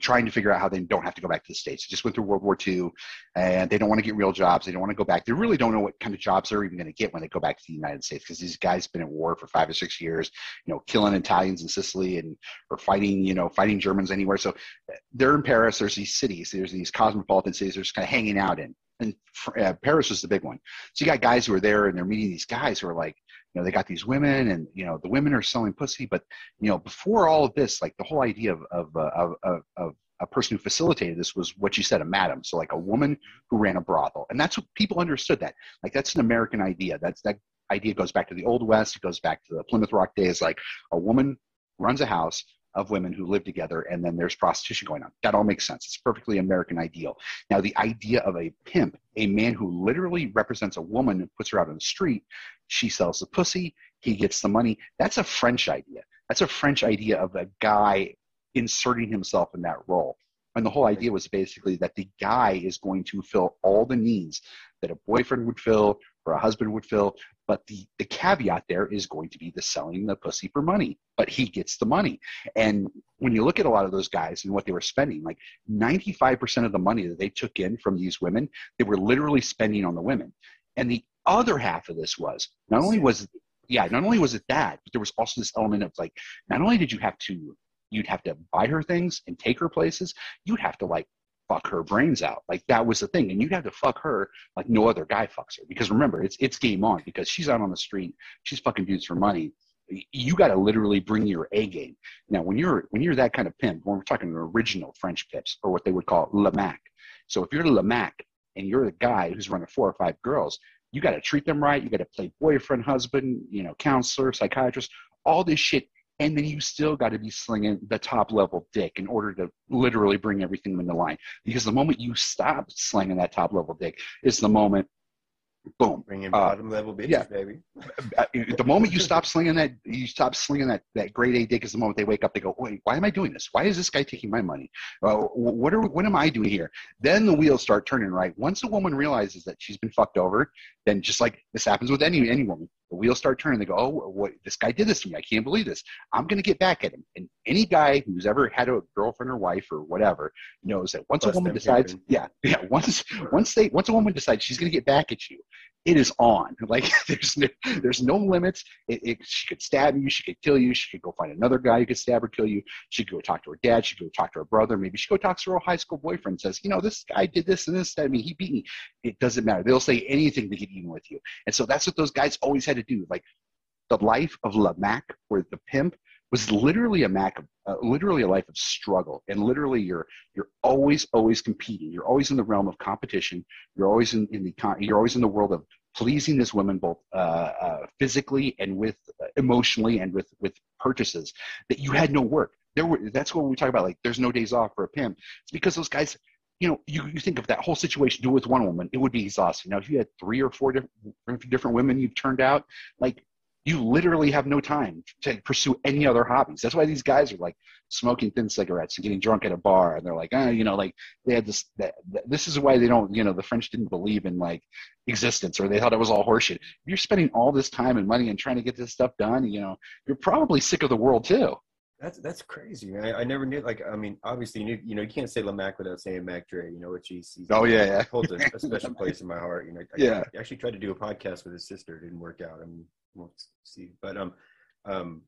trying to figure out how they don't have to go back to the states. They just went through World War II, and they don't want to get real jobs. They don't want to go back. They really don't know what kind of jobs they're even going to get when they go back to the United States because these guys have been at war for five or six years, you know, killing Italians in Sicily and or fighting, you know, fighting Germans anywhere. So uh, they're in Paris. There's these cities. There's these cosmopolitan cities. They're just kind of hanging out in. And uh, Paris was the big one. So you got guys who are there and they're meeting these guys who are like, you know, they got these women and, you know, the women are selling pussy. But, you know, before all of this, like the whole idea of, of, uh, of, of, of a person who facilitated this was what you said, a madam. So like a woman who ran a brothel. And that's what people understood that. Like that's an American idea. That's that idea goes back to the old West. It goes back to the Plymouth Rock days. Like a woman runs a house of women who live together and then there's prostitution going on. That all makes sense. It's perfectly American ideal. Now the idea of a pimp, a man who literally represents a woman and puts her out on the street, she sells the pussy, he gets the money. That's a French idea. That's a French idea of a guy inserting himself in that role. And the whole idea was basically that the guy is going to fill all the needs that a boyfriend would fill or a husband would fill. But the, the caveat there is going to be the selling the pussy for money. But he gets the money. And when you look at a lot of those guys and what they were spending, like 95% of the money that they took in from these women, they were literally spending on the women. And the other half of this was not only was yeah, not only was it that, but there was also this element of like, not only did you have to you'd have to buy her things and take her places, you'd have to like fuck her brains out. Like that was the thing. And you'd have to fuck her like no other guy fucks her. Because remember, it's it's game on because she's out on the street, she's fucking dudes for money. You gotta literally bring your A game. Now when you're when you're that kind of pimp, when we're talking original French pips, or what they would call Le Mac. So if you're Le Mac and you're the guy who's running four or five girls, you gotta treat them right, you gotta play boyfriend, husband, you know, counselor, psychiatrist, all this shit and then you still got to be slinging the top level dick in order to literally bring everything into line. Because the moment you stop slinging that top level dick is the moment Boom.
Bringing
Uh,
bottom level bitches,
yeah.
baby.
Uh, the moment you stop slinging that, you stop slinging that, that grade A dick is the moment they wake up. They go, wait, why am I doing this? Why is this guy taking my money? Uh, what are, what am I doing here? Then the wheels start turning right. Once a woman realizes that she's been fucked over, then just like this happens with any any woman, the wheels start turning. They go, oh, what, this guy did this to me. I can't believe this. I'm going to get back at him. And any guy who's ever had a girlfriend or wife or whatever knows that once
Plus
a woman decides,
pimping.
yeah, yeah, once once they once a woman decides she's going to get back at you, it is on. Like there's no, there's no limits. It, it, she could stab you. She could kill you. She could go find another guy who could stab or kill you. She could go talk to her dad. She could go talk to her brother. Maybe she could go talk to her old high school boyfriend. and Says, you know, this guy did this and this. I mean, he beat me. It doesn't matter. They'll say anything to get even with you. And so that's what those guys always had to do. Like the life of Lamac, where the pimp was literally a mac uh, literally a life of struggle, and literally you're you're always always competing. You're always in the realm of competition. You're always in, in the con- you're always in the world of pleasing this woman both uh, uh, physically and with uh, emotionally and with with purchases that you had no work. There were that's what we talk about. Like there's no days off for a pimp. It's because those guys. You know, you, you think of that whole situation, do it with one woman, it would be exhausting. Now, if you had three or four different, different women you've turned out, like you literally have no time to pursue any other hobbies. That's why these guys are like smoking thin cigarettes and getting drunk at a bar, and they're like, ah, you know, like they had this. That- this is why they don't, you know, the French didn't believe in like existence, or they thought it was all horseshit. If you're spending all this time and money and trying to get this stuff done, you know, you're probably sick of the world too.
That's that's crazy, man. I, I never knew. Like, I mean, obviously, you, knew, you know, you can't say Lamac without saying Mac Dre. You know, which he's, he's
Oh, yeah, yeah.
holds a, a special place in my heart. You know, I,
Yeah.
I actually tried to do a podcast with his sister. It didn't work out. I mean, we'll see. But um, um,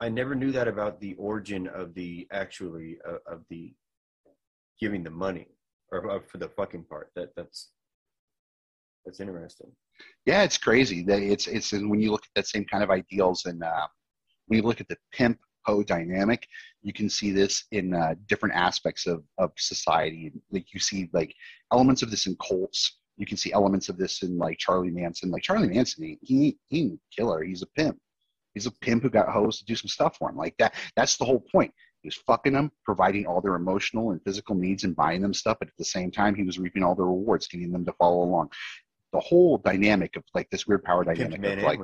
I never knew that about the origin of the actually uh, of the giving the money or uh, for the fucking part. That that's that's interesting.
Yeah, it's crazy. That it's it's and when you look at that same kind of ideals and uh, when you look at the pimp hoe dynamic, you can see this in uh, different aspects of of society. Like you see like elements of this in cults. You can see elements of this in like Charlie Manson. Like Charlie Manson, he he, he ain't a killer. He's a pimp. He's a pimp who got hoes to do some stuff for him. Like that. That's the whole point. He was fucking them, providing all their emotional and physical needs, and buying them stuff. But at the same time, he was reaping all the rewards, getting them to follow along the whole dynamic of like this weird power dynamic of like.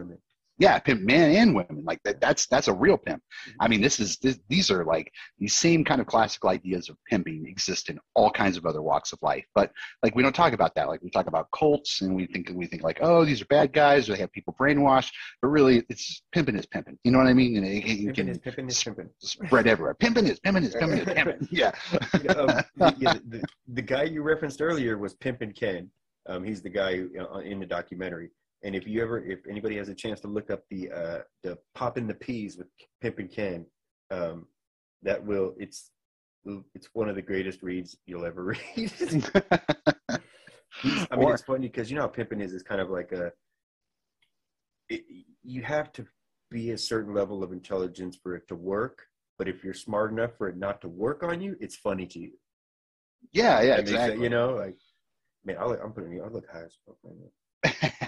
Yeah pimp men and women like that that's that's a real pimp. I mean this is this, these are like these same kind of classical ideas of pimping exist in all kinds of other walks of life. But like we don't talk about that. Like we talk about cults and we think we think like oh these are bad guys or they have people brainwashed. But really it's pimping is pimping. You know what i mean? And it, it, you
Pimping
can
is pimping is pimping.
spread everywhere. Pimping is pimping is pimping is pimping. Yeah.
um, the, yeah, the, the guy you referenced earlier was Pimpin' Ken. Um, he's the guy who, uh, in the documentary. And if you ever, if anybody has a chance to look up the uh, the popping the peas with Pimpin' Ken, um, that will it's it's one of the greatest reads you'll ever read. I mean,
Or-
it's funny because you know how pimping is. It's kind of like a. It, you have to be a certain level of intelligence for it to work. But if you're smart enough for it not to work on you, it's funny to you.
yeah yeah
That makes sense,
exactly
You know, like, man, I I'm putting you. I look high as fuck right now.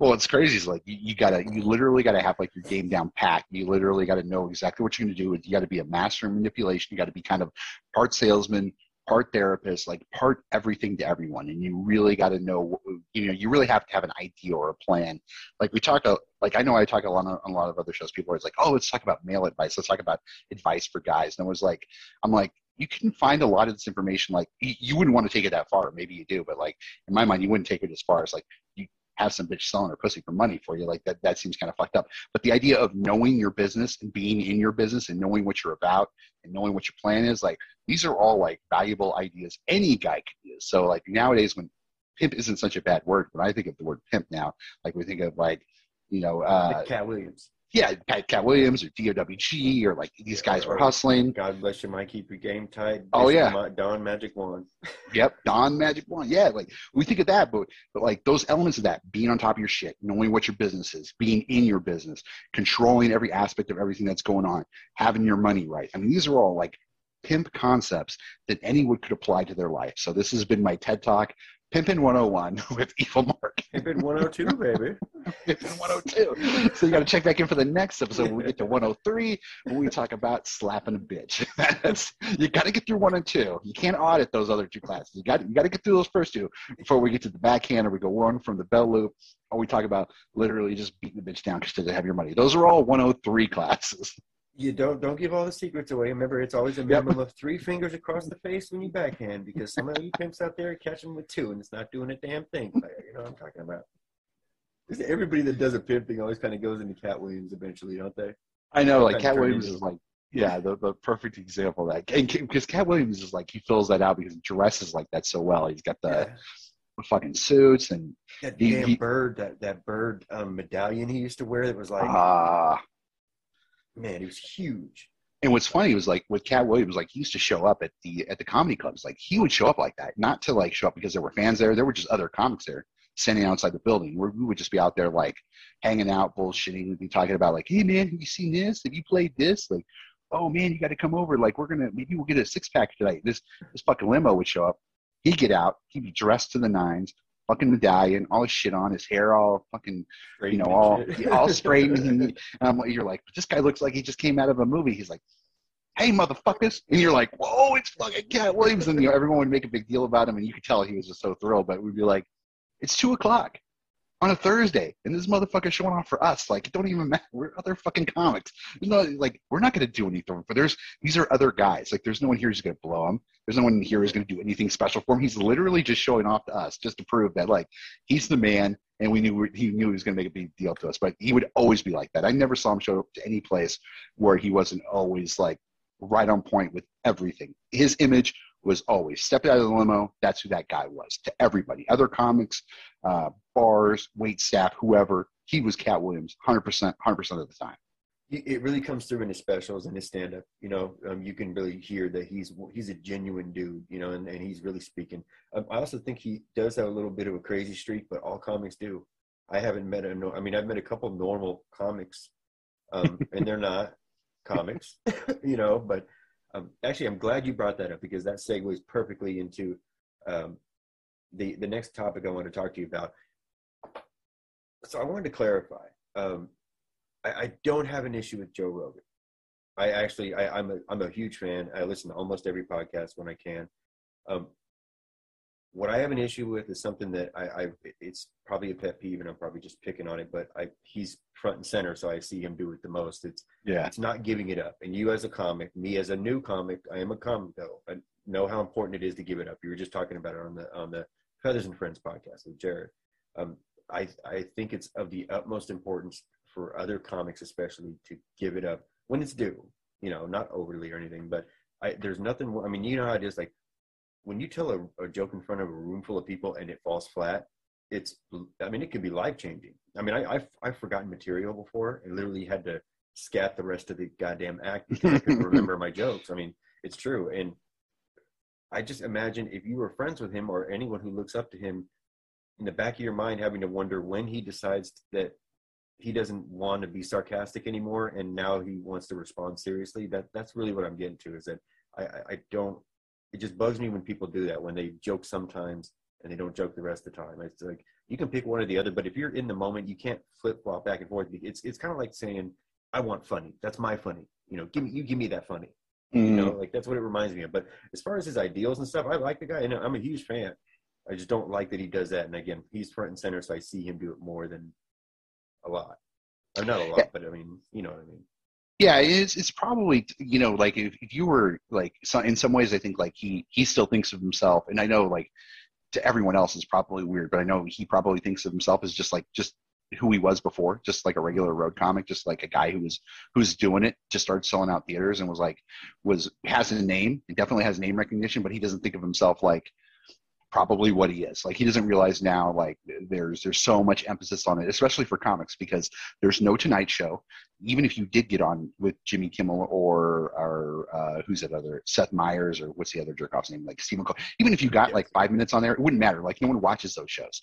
well, what's crazy is like you, you gotta, you literally gotta have like your game down pat. You literally gotta know exactly what you're gonna do. You gotta be a master of manipulation. You gotta be kind of part salesman, part therapist, like part everything to everyone. And you really gotta know, you know, you really have to have an idea or a plan. Like we talk, a- like I know I talk a lot on, a lot of other shows. People are like, oh, let's talk about male advice. Let's talk about advice for guys. And I was like, I'm like, you can find a lot of this information. Like you, you wouldn't want to take it that far. Maybe you do, but like in my mind, you wouldn't take it as far as like you have some bitch selling her pussy for money for you. Like that, that seems kind of fucked up. But the idea of knowing your business and being in your business and knowing what you're about and knowing what your plan is, like these are all like valuable ideas any guy could use. So like nowadays when pimp isn't such a bad word, but I think of the word pimp now, like we think of like, you know, uh,
Katt Williams.
Yeah, Pat Katt Williams or DOWG or like these guys were hustling.
God bless you, might keep your game tight.
Oh,
This
yeah.
Don Magic Juan.
Yep, Don Magic Juan. Yeah, like we think of that, but but like those elements of that, being on top of your shit, knowing what your business is, being in your business, controlling every aspect of everything that's going on, having your money right. I mean, these are all like pimp concepts that anyone could apply to their life. So this has been my TED talk Pimpin 101 with Evil Mark.
Pimpin 102, baby.
Pimpin 102. So you got to check back in for the next episode when we get to 103 when we talk about slapping a bitch. That's, you got to get through one and two. You can't audit those other two classes. You got you got to get through those first two before we get to the backhand or we go one from the bell loop or we talk about literally just beating the bitch down because they have your money. Those are all 103 classes.
You don't don't give all the secrets away. Remember, it's always a minimum of three fingers across the face when you backhand because some of you pimps out there catch them with two and it's not doing a damn thing. Player. You know what I'm talking about? Because everybody that does a pimp thing always kind of goes into Katt Williams eventually, don't they?
I know, like
Katt
Williams is like, yeah, the, the perfect example of that. And because Katt Williams is like, he fills that out because he dresses like that so well. He's got the,
Yeah.
the fucking suits and
That
He-
damn
he-
bird, that that bird um, medallion he used to wear that was like,
ah.
Man, he was huge.
and what's funny was like with Katt Williams, like he used to show up at the at the comedy clubs. Like he would show up like that, not to like show up because there were fans there. There were just other comics there standing outside the building. Where we would just be out there like hanging out, bullshitting. We'd be talking about like, hey man, have you seen this? Have you played this? Like, oh man, you got to come over. Like we're gonna maybe we'll get a six pack tonight. This this fucking limo would show up. He'd get out. He'd be dressed to the nines. Fucking medallion, all his shit on, his hair all fucking, you know, all all straightened. And, you're like, this guy looks like he just came out of a movie. He's like, hey motherfuckers and you're like whoa it's fucking Katt Williams and you know, everyone would make a big deal about him and you could tell he was just so thrilled but we'd be like it's two o'clock on a thursday and this motherfucker's showing off for us. Like it don't even matter. We're other fucking comics. There's no like we're not going to do anything but there's these are other guys. Like there's no one here who's going to blow him there's no one here who's going to do anything special for him he's literally just showing off to us just to prove that like he's the man and we knew he knew he was going to make a big deal to us. But he would always be like that. I never saw him show up to any place where he wasn't always like right on point with everything. His image was always step out of the limo. That's who that guy was to everybody. Other comics, uh, bars, wait staff, whoever. He was Katt Williams, hundred percent, hundred percent of the time.
It it really comes through in his specials and his stand up. You know, um, you can really hear that he's he's a genuine dude. You know, and, and he's really speaking. Um, I also think he does have a little bit of a crazy streak, but all comics do. I haven't met a no. I mean, I've met a couple normal comics, um, and they're not comics. you know, but um, actually, I'm glad you brought that up because that segues perfectly into um, the the next topic I want to talk to you about. So I wanted to clarify. Um, I, I don't have an issue with Joe Rogan. I actually, I, I'm a, I'm a huge fan. I listen to almost every podcast when I can. What I have an issue with is something that I, I, it's probably a pet peeve, and I'm probably just picking on it. But I, he's front and center, so I see him do it the most. It's,
Yeah.
it's not giving it up. And you, as a comic, me as a new comic, I am a comic though. I know how important it is to give it up. You were just talking about it on the on the Feathers and Friends podcast with Jared. Um, I I think it's of the utmost importance for other comics, especially, to give it up when it's due. You know, not overly or anything, but I there's nothing. more- I mean, you know how it is. Like when you tell a, a joke in front of a room full of people and it falls flat, it's. I mean, it could be life changing. I mean, I I've, I've forgotten material before and literally had to scat the rest of the goddamn act because I couldn't remember my jokes. I mean, it's true. And I just imagine if you were friends with him or anyone who looks up to him, in the back of your mind having to wonder when he decides that he doesn't want to be sarcastic anymore and now he wants to respond seriously. That that's really what I'm getting to is that I, I, I don't it just bugs me when people do that when they joke sometimes and they don't joke the rest of the time. It's like you can pick one or the other, but if you're in the moment, you can't flip flop back and forth. It's it's kind of like saying, "I want funny. That's my funny." You know, give me you give me that funny. You mm-hmm. know, like that's what it reminds me of. But as far as his ideals and stuff, I like the guy, and I'm a huge fan. I just don't like that he does that. And again, he's front and center, so I see him do it more than a lot. I'm not a lot, but I mean, you know what I mean.
Yeah, it's it's probably you know like if, if you were like so in some ways I think like he he still thinks of himself and I know like to everyone else is probably weird but I know he probably thinks of himself as just like just who he was before just like a regular road comic just like a guy who was who's doing it just started selling out theaters and was like was has a name he definitely has name recognition but he doesn't think of himself like probably what he is like he doesn't realize now like there's there's so much emphasis on it especially for comics because there's no tonight show even if you did get on with Jimmy Kimmel or or uh, who's that other Seth Meyers or what's the other jerk off's name like Stephen Cole, even if you got like five minutes on there, it wouldn't matter. Like no one watches those shows.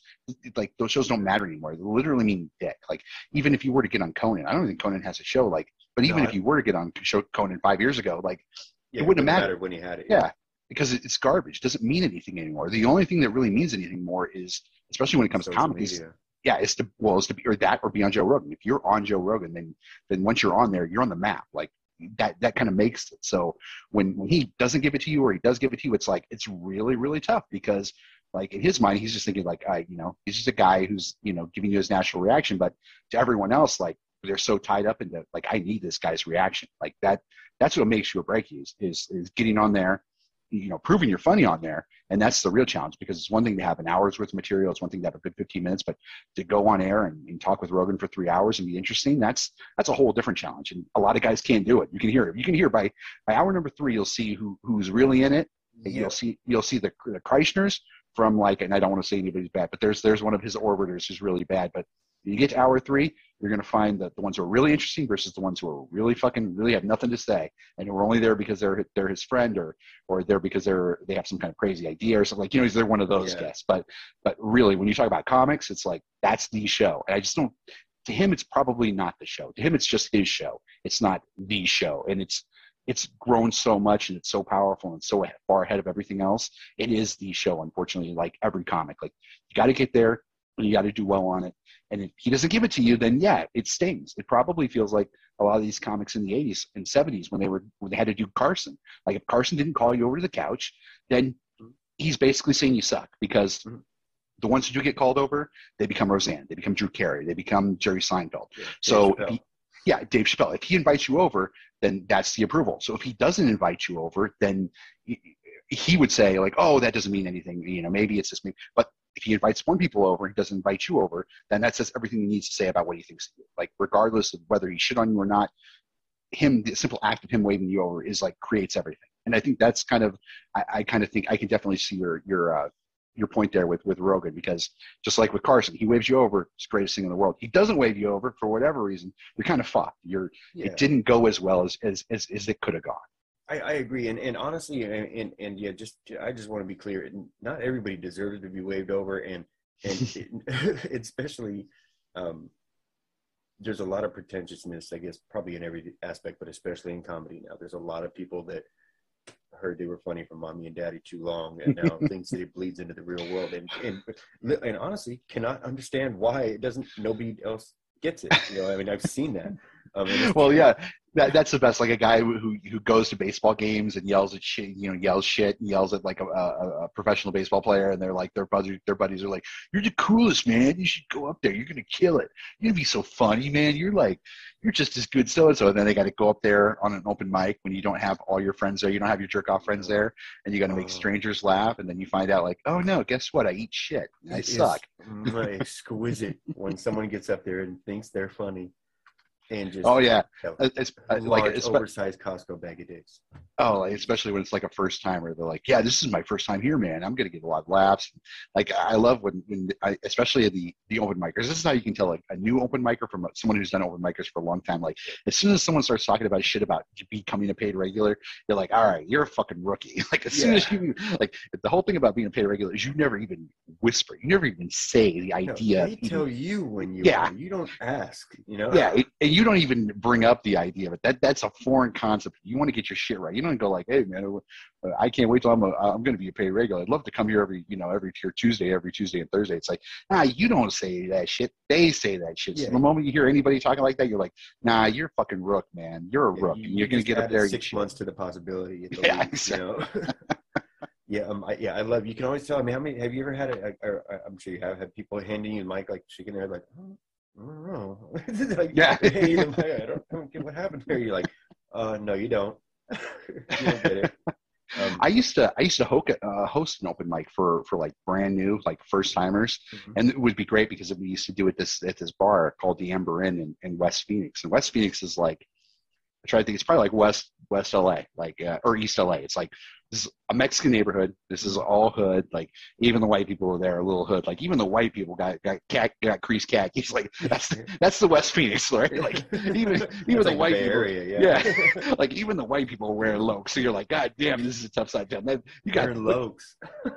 Like those shows don't matter anymore. They literally mean dick. Like even if you were to get on Conan, I don't think Conan has a show. Like, but even
No,
if you were to get on show Conan five years ago, like
Yeah,
it wouldn't have mattered.
when he had it.
Yeah. Because it's garbage. It doesn't mean anything anymore. The only thing that really means anything more is, especially when it comes
Social
to comedies,
media.
yeah, it's to well, it's to be or that or be on Joe Rogan. If you're on Joe Rogan, then then once you're on there, you're on the map. Like that that kind of makes it. So when when he doesn't give it to you or he does give it to you, it's like it's really really tough because like in his mind, he's just thinking like I you know he's just a guy who's you know giving you his natural reaction, but to everyone else like they're so tied up into like I need this guy's reaction. Like that that's what makes you a break is is is getting on there you know, proving you're funny on there. And that's the real challenge because it's one thing to have an hour's worth of material. It's one thing to have a good 15 minutes, but to go on air and, and talk with Rogan for three hours and be interesting, that's, that's a whole different challenge. And a lot of guys can't do it. You can hear it. You can hear by, by hour number three, you'll see who, who's really in it. And You'll see, you'll see the, the Kreischers from like, and I don't want to say anybody's bad, but there's, there's one of his orbiters who's really bad, but when you get to hour three, you're going to find that the ones who are really interesting versus the ones who are really fucking really have nothing to say and who are only there because they're they're his friend or or they're because they're they have some kind of crazy idea or something like you know they're one of those
Yeah.
guests. But but really, when you talk about comics, it's like that's the show, and I just don't. To him, it's probably not the show. To him, it's just his show. It's not the show, and it's it's grown so much and it's so powerful and so far ahead of everything else. It is the show, unfortunately, like every comic. Like you got to get there and you got to do well on it. And if he doesn't give it to you, then yeah, it stings. It probably feels like a lot of these comics in the 80s and 70s when they were when they had to do Carson. Like if Carson didn't call you over to the couch, then he's basically saying you suck because mm-hmm. the ones who do get called over, they become Roseanne, they become Drew Carey, they become Jerry Seinfeld. so
Chappelle.
he- yeah, Dave Chappelle. If he invites you over, then that's the approval. So if he doesn't invite you over, then he, he would say like, "Oh, that doesn't mean anything." You know, maybe it's just me. But if he invites one people over, he doesn't invite you over, then that says everything he needs to say about what he thinks of you. Like, regardless of whether he shit on you or not, him the simple act of him waving you over is like creates everything. And I think that's kind of I, I kind of think I can definitely see your your uh, your point there with with Rogan because just like with Carson, he waves you over, it's the greatest thing in the world. He doesn't wave you over for whatever reason. You're kind of fucked. You're
Yeah.
it didn't go as well as as as, as it could have gone.
I, I agree, and, and honestly, and, and and yeah, just I just want to be clear. Not everybody deserves to be waved over, and and it, especially um, there's a lot of pretentiousness, I guess, probably in every aspect, but especially in comedy now. There's a lot of people that heard they were funny from mommy and daddy too long, and now thinks that it bleeds into the real world, and and and honestly, cannot understand why it doesn't. Nobody else gets it. You know, I mean, I've seen that.
Well, yeah, that, that's the best. Like a guy who who goes to baseball games and yells at shit, you know, yells shit and yells at like a, a, a professional baseball player, and they're like their buddies, their buddies are like, "You're the coolest, man. You should go up there. You're gonna kill it. You're gonna be so funny, man. You're like, you're just as good so and so." And then they got to go up there on an open mic when you don't have all your friends there, you don't have your jerk off friends there, and you got to make
Oh.
strangers laugh, and then you find out like, "Oh no, guess what? I eat shit. I suck."
my- exquisite when someone gets up there and thinks they're funny, and just
Oh yeah, it's uh,
large,
like it's
oversized Costco bag of dicks.
Oh, like, especially when it's like a first timer. They're like, "Yeah, this is my first time here, man. I'm gonna get a lot of laughs." Like I love when, when I, especially the the open micers. This is how you can tell like a new open micer from someone who's done open micers for a long time. Like as soon as someone starts talking about shit about becoming a paid regular, you're like, "All right, you're a fucking rookie." Like as soon as you like the whole thing about being a paid regular is you never even whisper, you never even say the
No,
idea.
they
of even-
tell you when you
Yeah.
are. You don't ask. You know.
yeah, it- you don't even bring up the idea of it. That that's a foreign concept. You want to get your shit right. You don't go like, "Hey, man, I can't wait till I'm a, I'm going to be a paid regular. I'd love to come here every you know every here Tuesday, every Tuesday and Thursday." It's like, nah, you don't say that shit. They say that shit. So
Yeah.
the moment you hear anybody talking like that, you're like, "Nah, you're a fucking rook, man. You're a
Yeah,
rook,
you-
and you're
you
going to get up there
six months to the possibility. The
Yeah,
least, you know? yeah, um, I, yeah, I love. You can always tell. I mean, how many have you ever had? A, a, a, I'm sure you have had people handing you mic, like shaking their head, like, oh, I don't know. like,
Yeah.
hey, I don't, I don't get what happened here. You're like, uh, no, you don't. you don't get it. Um,
I used to I used to uh, host an open mic for for like brand new like first timers,
Mhm.
and it would be great because we used to do it this at this bar called the Amber Inn in, in West Phoenix, and West Phoenix is like I try to think it's probably like West West LA, like uh, or East LA. It's like this is a Mexican neighborhood. This is all hood. Like even the white people are there, a little hood. Like even the white people got got cat got creased khakis. Like that's that's the West Phoenix, right? Like even even the
like
white people,
Area, yeah.
like even the white people wear Lokes. So you're like, God damn, this is a tough side town. That, you got
Aaron Lokes.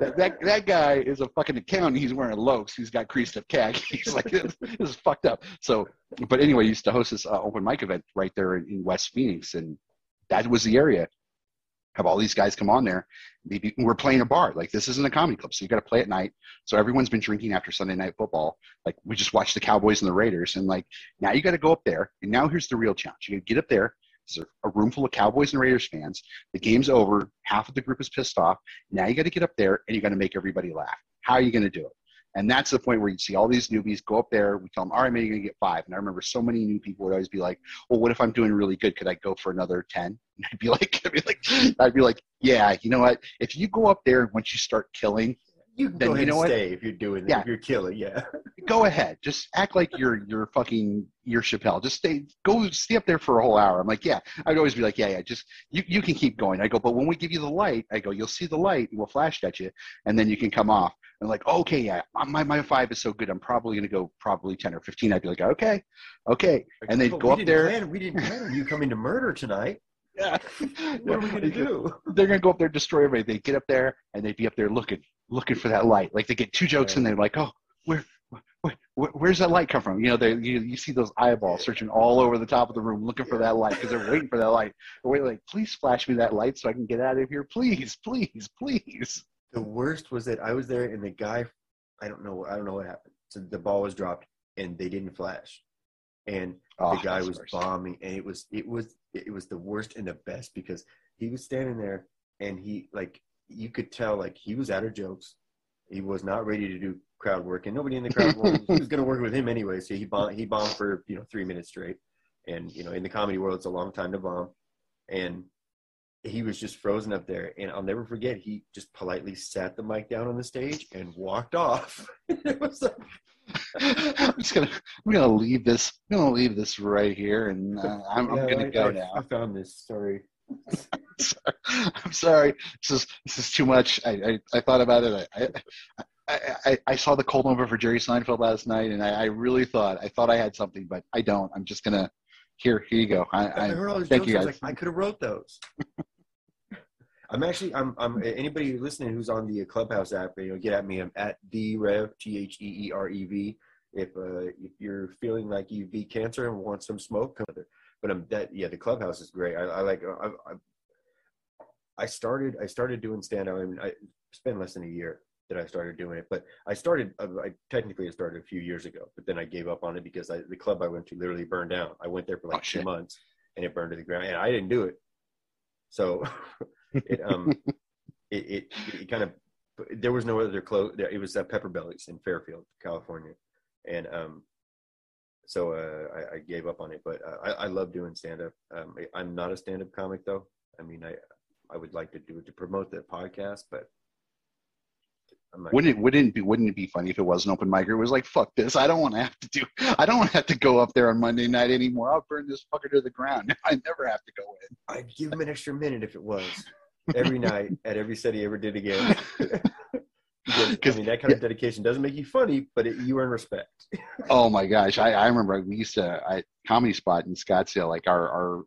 that, that that guy is a fucking accountant. He's wearing Lokes. He's got creased up khakis. like this, this is fucked up. So, but anyway, used to host this uh, open mic event right there in, in West Phoenix, and that was the area. Have all these guys come on there. We're playing a bar. Like this isn't a comedy club, so you got to play at night. So everyone's been drinking after Sunday night football. Like we just watched the Cowboys and the Raiders, and like now you got to go up there. And now here's the real challenge: you got to get up there. There's a room full of Cowboys and Raiders fans. The game's over. Half of the group is pissed off. Now you got to get up there and you got to make everybody laugh. How are you going to do it? And that's the point where you see all these newbies go up there. We tell them, all right, maybe you're going to get five. And I remember so many new people would always be like, well, what if I'm doing really good? Could I go for another 10? And I'd be like, I'd be like, I'd be like, yeah, you know what? If you go up there and once you start killing,
you can
then
go ahead
you know
and
what?
stay if you're doing
Yeah.
if you're killing. Yeah.
go ahead. Just act like you're you're fucking you're Chappelle. Just stay go stay up there for a whole hour. I'm like, yeah. I'd always be like, yeah, yeah, just you you can keep going. I go, but when we give you the light, I go, you'll see the light, we'll flash at you, and then you can come off. And like, okay, yeah, my my five is so good, I'm probably gonna go probably ten or fifteen. I'd be like, okay, okay, and they'd go up there.
Plan, we didn't plan on you coming to murder tonight.
Yeah.
What are we gonna do?
They're gonna go up there, and destroy everybody. They get up there and they'd be up there looking, looking for that light. Like they get two jokes and they're like, oh, where, where, where where's that light come from? You know, they you, you see those eyeballs searching all over the top of the room looking for that light because they're waiting for that light. They're waiting like, please flash me that light so I can get out of here, please, please, please.
The worst was that I was there and the guy, I don't know, I don't know what happened. So the ball was dropped and they didn't flash, and
Oh,
the guy was
worse.
bombing, and it was it was it was the worst and the best because he was standing there and he like you could tell like he was out of jokes. He was not ready to do crowd work, and nobody in the crowd wanted, was going to work with him anyway. So he bombed, he bombed for you know three minutes straight, and you know in the comedy world it's a long time to bomb, and he was just frozen up there. And I'll never forget he just politely sat the mic down on the stage and walked off. it was like,
I'm just gonna I'm gonna leave this I'm gonna leave this right here and uh, I'm, I'm gonna
I-
go
I-
now.
I found this story.
I'm sorry. This is this is too much. I I, I thought about it. I, I I I saw the cold over for Jerry Seinfeld last night, and I, I really thought I thought I had something, but I don't. I'm just gonna here here you go. I,
I
I
heard all those
thank
jokes.
you
I
guys.
like, I could have wrote those. I'm actually, I'm, I'm. Anybody listening who's on the Clubhouse app, you know, get at me. I'm at the Rev T H E E R E V. If uh, if you're feeling like you beat cancer and want some smoke, come there. But I'm that. Yeah, the Clubhouse is great. I, I like. I, I, I started. I started doing stand up. I mean, I spent less than a year that I started doing it. But I started. uh, I technically it started a few years ago. But then I gave up on it because I, the club I went to literally burned down. I went there for like
Oh,
two
shit.
months and it burned to the ground, and I didn't do it. So it um it it, it kind of there was no other close there. It was at Pepper Bellies in Fairfield, California, and um so uh, I, I gave up on it. But uh, I, I love doing stand up. Um, I'm not a stand up comic though. I mean, I I would like to do it to promote the podcast, but
Wouldn't it wouldn't it be wouldn't it be funny if it was an open mic? It was like fuck this. I don't want to have to do. I don't want to have to go up there on Monday night anymore. I'll burn this fucker to the ground. I never have to go in.
I'd give him an extra minute if it was every night at every set he ever did again. because I mean that kind of dedication doesn't make you funny, but it, you earn respect.
Oh my gosh, I, I remember we used to I comedy spot in Scottsdale. Like our our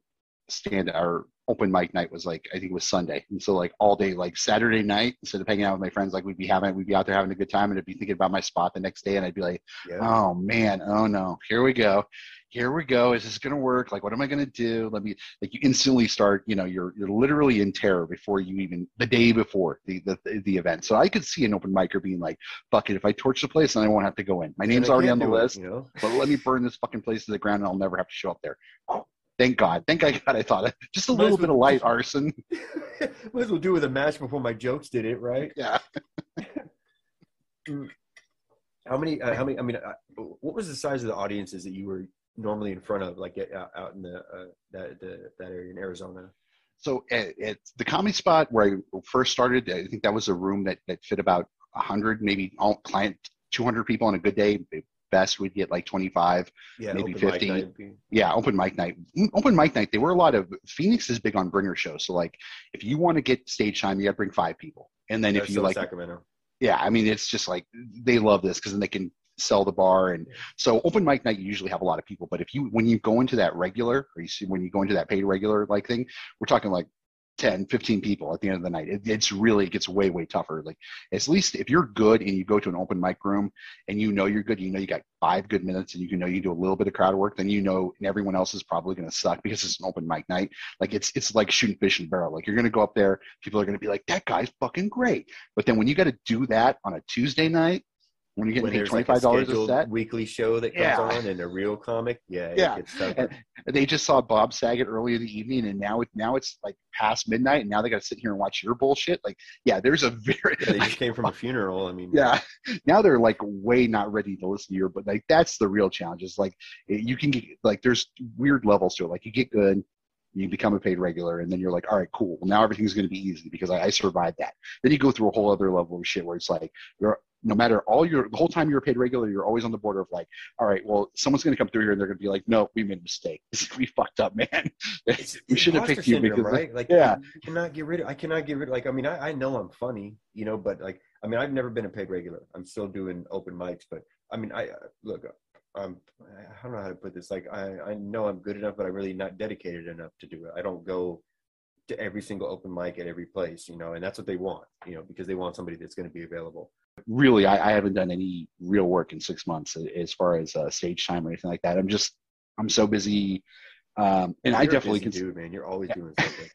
stand our open mic night was like I think it was Sunday, and so like all day like Saturday night instead of hanging out with my friends, like we'd be having we'd be out there having a good time, and I'd be thinking about my spot the next day, and I'd be like,
Yeah.
oh man, oh no, here we go. Here we go. Is this gonna work? Like, what am I gonna do? Let me like you instantly start. You know, you're you're literally in terror before you even the day before the the, the event. So I could see an open micer being like, "Fuck it, if I torch the place, then I won't have to go in. My name's already on the
do it,
list
you know.
but let me burn this fucking place to the ground and I'll never have to show up there. Oh, thank God. Thank God I thought it. Just a
Might
little bit of light arson.
Might as well do with a match before my jokes did it, right?
Yeah.
How many? Uh, how many? I mean, uh, what was the size of the audiences that you were normally in front of, like uh, out in the uh, that the, that area in Arizona?
So at, at the comedy spot where I first started, I think that was a room that, that fit about 100, maybe all client 200 people on a good day. Best we'd get like 25,
Yeah,
maybe
open
50.
night would be-
Yeah, open mic night. Mm, Open mic night. They were a lot of Phoenix is big on bringer shows. So like, if you want to get stage time, you got to bring five people. And then if you like,
Sacramento.
yeah, I mean, it's just like they love this because then they can sell the bar and so open mic night you usually have a lot of people but if you when you go into that regular or you see when you go into that paid regular like thing we're talking like 10, 15 people at the end of the night. It, it's really, it gets way, way tougher. Like, at least if you're good and you go to an open mic room and you know you're good, you know you got five good minutes and you can know you do a little bit of crowd work, then you know everyone else is probably going to suck because it's an open mic night. Like, it's it's like shooting fish in a barrel. Like, you're going to go up there, people are going to be like, that guy's fucking great. But then when you got to do that on a Tuesday night, when you're getting
When
paid
there's
twenty
like a
five dollars a set,
weekly show that comes
Yeah.
on and a real comic, yeah, it
Yeah.
gets
they just saw Bob Saget earlier in the evening, and now it now it's like past midnight, and now they got to sit here and watch your bullshit. Like, yeah, there's a very
Yeah, they just came from a funeral. I mean,
yeah. Now they're like way not ready to listen to your, but like that's the real challenge. Is like you can get like there's weird levels to it. Like you get good, you become a paid regular, and then you're like, all right, cool. Now everything's going to be easy because I, I survived that. Then you go through a whole other level of shit where it's like you're no matter all your the whole time you're a paid regular, you're always on the border of like, all right, well, someone's going to come through here and they're going to be like, no, we made a mistake. we fucked up, man. we should have picked you because
right? Like,
yeah.
you cannot get rid of. I cannot get rid. Of. Like, I mean, I, I know I'm funny, you know, but like, I mean, I've never been a paid regular. I'm still doing open mics, but I mean, I uh, look. Um, I don't know how to put this. Like, I I know I'm good enough, but I'm really not dedicated enough to do it. I don't go to every single open mic at every place, you know, and that's what they want, you know, because they want somebody that's going to be available.
really I, I haven't done any real work in six months as far as uh, stage time or anything like that i'm just i'm so busy um, and i definitely consider
dude, man. You're always doing something.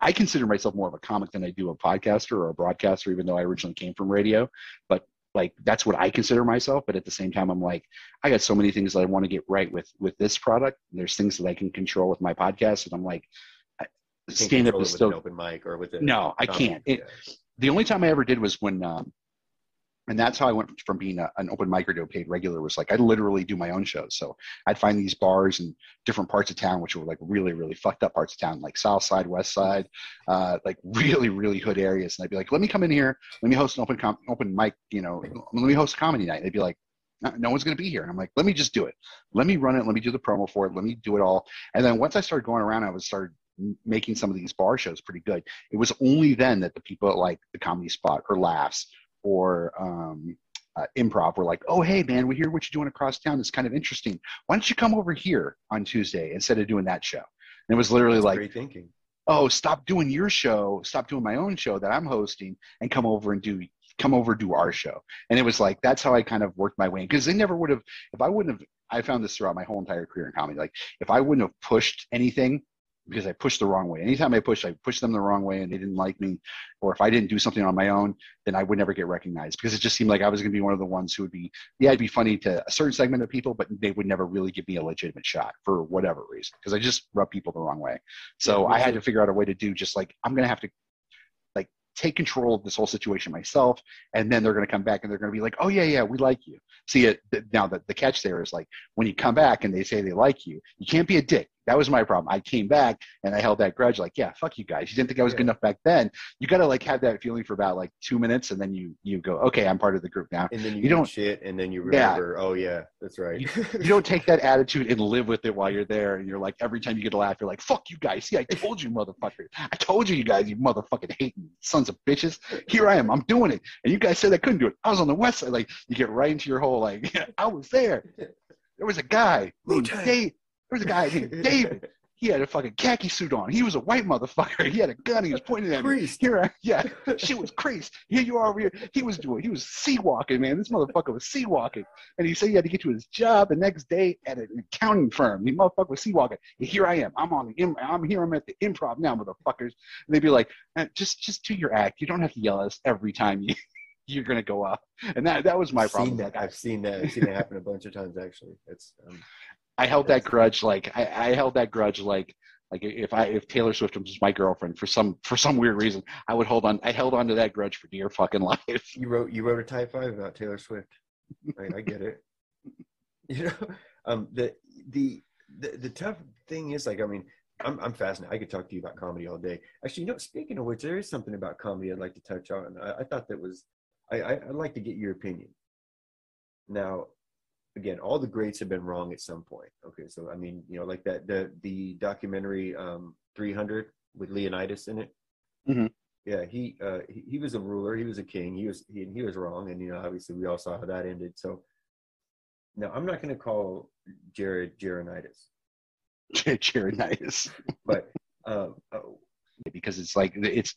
i consider myself more of a comic than i do a podcaster or a broadcaster even though i originally came from radio but like that's what i consider myself but at the same time i'm like i got so many things that i want to get right with with this product. There's things that i can control with my podcast and i'm like stand up is
it with
still
an open mic or with a
no i can't. It, the only time I ever did was when, um, and that's how I went from being a, an open micer to a paid regular. Was like I literally do my own shows. So I'd find these bars in different parts of town, which were like really, really fucked up parts of town, like South Side, West Side, uh, like really, really hood areas. And I'd be like, "Let me come in here. Let me host an open com- open mic. You know, let me host a comedy night." And they'd be like. No, one's going to be here. And I'm like, let me just do it. Let me run it. Let me do the promo for it. Let me do it all. And then once I started going around, I started m- making some of these bar shows pretty good. It was only then that the people at like the comedy spot or laughs or um, uh, improv were like, oh, hey, man, we hear what you're doing across town. It's kind of interesting. Why don't you come over here on Tuesday instead of doing that show? And it was literally
That's
like, oh, stop doing your show, stop doing my own show that I'm hosting, and come over and do come over do our show. And it was like that's how I kind of worked my way in because they never would have if I wouldn't have. I found this throughout my whole entire career in comedy. Like if I wouldn't have pushed anything because I pushed the wrong way. Anytime I pushed, I pushed them the wrong way and they didn't like me. Or if I didn't do something on my own, then I would never get recognized because it just seemed like I was going to be one of the ones who would be, yeah, I'd be funny to a certain segment of people, but they would never really give me a legitimate shot for whatever reason because I just rub people the wrong way. So
Yeah,
I had to figure out a way to do just like, I'm going to have to like take control of this whole situation myself. And then they're going to come back and they're going to be like, oh, yeah, yeah, we like you. See it now. The, the catch there is like when you come back and they say they like you, you can't be a dick. That was my problem. I came back and I held that grudge, like, yeah, fuck you guys. You didn't think I was good enough back then. You got to like have that feeling for about like two minutes, and then you you go, okay, I'm part of the group now.
And then you,
You
don't shit, and then you
Yeah.
remember, oh yeah, that's right.
You, you don't take that attitude and live with it while you're there. And you're like, every time you get a laugh, you're like, fuck you guys. See, I told you, motherfucker. I told you, you guys, you motherfucking hating sons of bitches. Here I am. I'm doing it. And you guys said I couldn't do it. I was on the west side. Like, you get right into your whole, like, I was there. There was a guy named. Dave. There was a guy named David. He had a fucking khaki suit on. He was a white motherfucker. He had a gun. He was pointing at me. Here, I, yeah, shit was crazy. Here you are over here. He was doing. He was C-walking, man. This motherfucker was C-walking, and he said he had to get to his job the next day at an accounting firm. The motherfucker was C-walking. And here I am. I'm on the. im- I'm here. I'm at the improv now, motherfuckers. And they'd be like, "Eh, just, just do your act. You don't have to yell at us every time you. You're gonna go up, and that that was my
I've
problem.
Seen that. I've seen that. I've seen that happen a bunch of times actually. It's um,
I held that grudge like I, I held that grudge like like if I if Taylor Swift was my girlfriend for some for some weird reason I would hold on I held on to that grudge for dear fucking life.
you wrote you wrote a type five about Taylor Swift. I, I get it. You know, um, the, the the the tough thing is like I mean. I'm, I'm fascinated. I could talk to you about comedy all day. Actually, you know, speaking of which, there is something about comedy I'd like to touch on. I, I thought that was, I, I, I'd like to get your opinion. Now, again, all the greats have been wrong at some point. Okay, so I mean, you know, like that the the documentary um, 300 with Leonidas in it.
Mhm.
Yeah, he uh, he, he was a ruler. He was a king. He was he, he was wrong, and you know, obviously, we all saw how that ended. So now, I'm not going to call Jared Jaronitis,
Jared
but uh, uh,
because it's like it's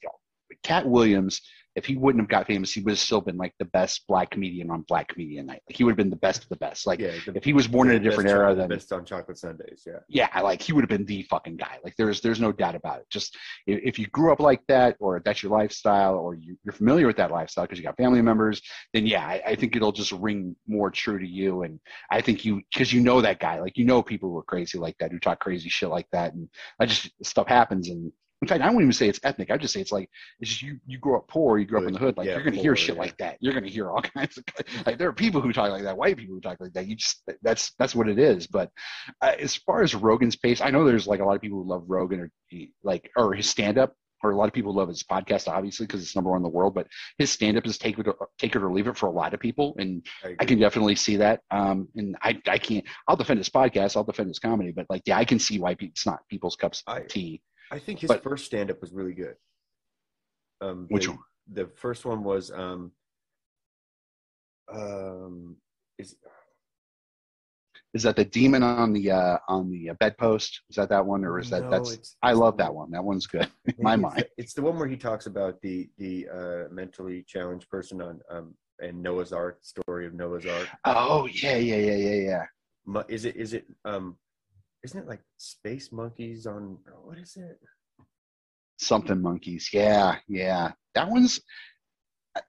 Katt Williams. If he wouldn't have got famous, he would have still been like the best black comedian on Black Comedian Night. Like he would have been the best of the best. Like
Yeah, the-
if he was born in a different era,
chocolate-
then
the best on chocolate Sundays. Yeah.
yeah, like he would have been the fucking guy. Like there's there's no doubt about it. Just if, if you grew up like that, or that's your lifestyle, or you, you're familiar with that lifestyle because you got family members, then yeah, I, I think it'll just ring more true to you. And I think you because you know that guy, like you know people who are crazy like that, who talk crazy shit like that, and I just stuff happens. And in fact, I wouldn't even say it's ethnic. I just say it's like it's just you you grow up poor, you grew up in the hood, like
Yeah,
you're gonna hear shit
yeah.
like that. You're gonna hear all kinds of like there are people who talk like that, white people who talk like that. You just that's that's what it is. But uh, as far as Rogan's pace, I know there's like a lot of people who love Rogan or like or his stand up, or a lot of people love his podcast, obviously because it's number one in the world. But his stand up is take it or, take it or leave it for a lot of people, and I can definitely see that. Um, and I I can't. I'll defend his podcast. I'll defend his comedy. But like, yeah, I can see why it's not people's cups of tea.
I think his
But-
first stand up was really good. Um,
Which
the,
one?
The first one was um, um, is
Is that the demon on the uh, on the uh, bedpost? Is that that one, or is that
No,
that's?
it's-
I love that one. That one's good in my
Maybe
mind.
It's, the, it's the one where he talks about the the uh, mentally challenged person on um, and Noah's Ark story of Noah's Ark.
Oh yeah, yeah, yeah, yeah, yeah.
Is it is it um, isn't it like space monkeys on what is it?
something monkeys. Yeah, yeah. That one's. I,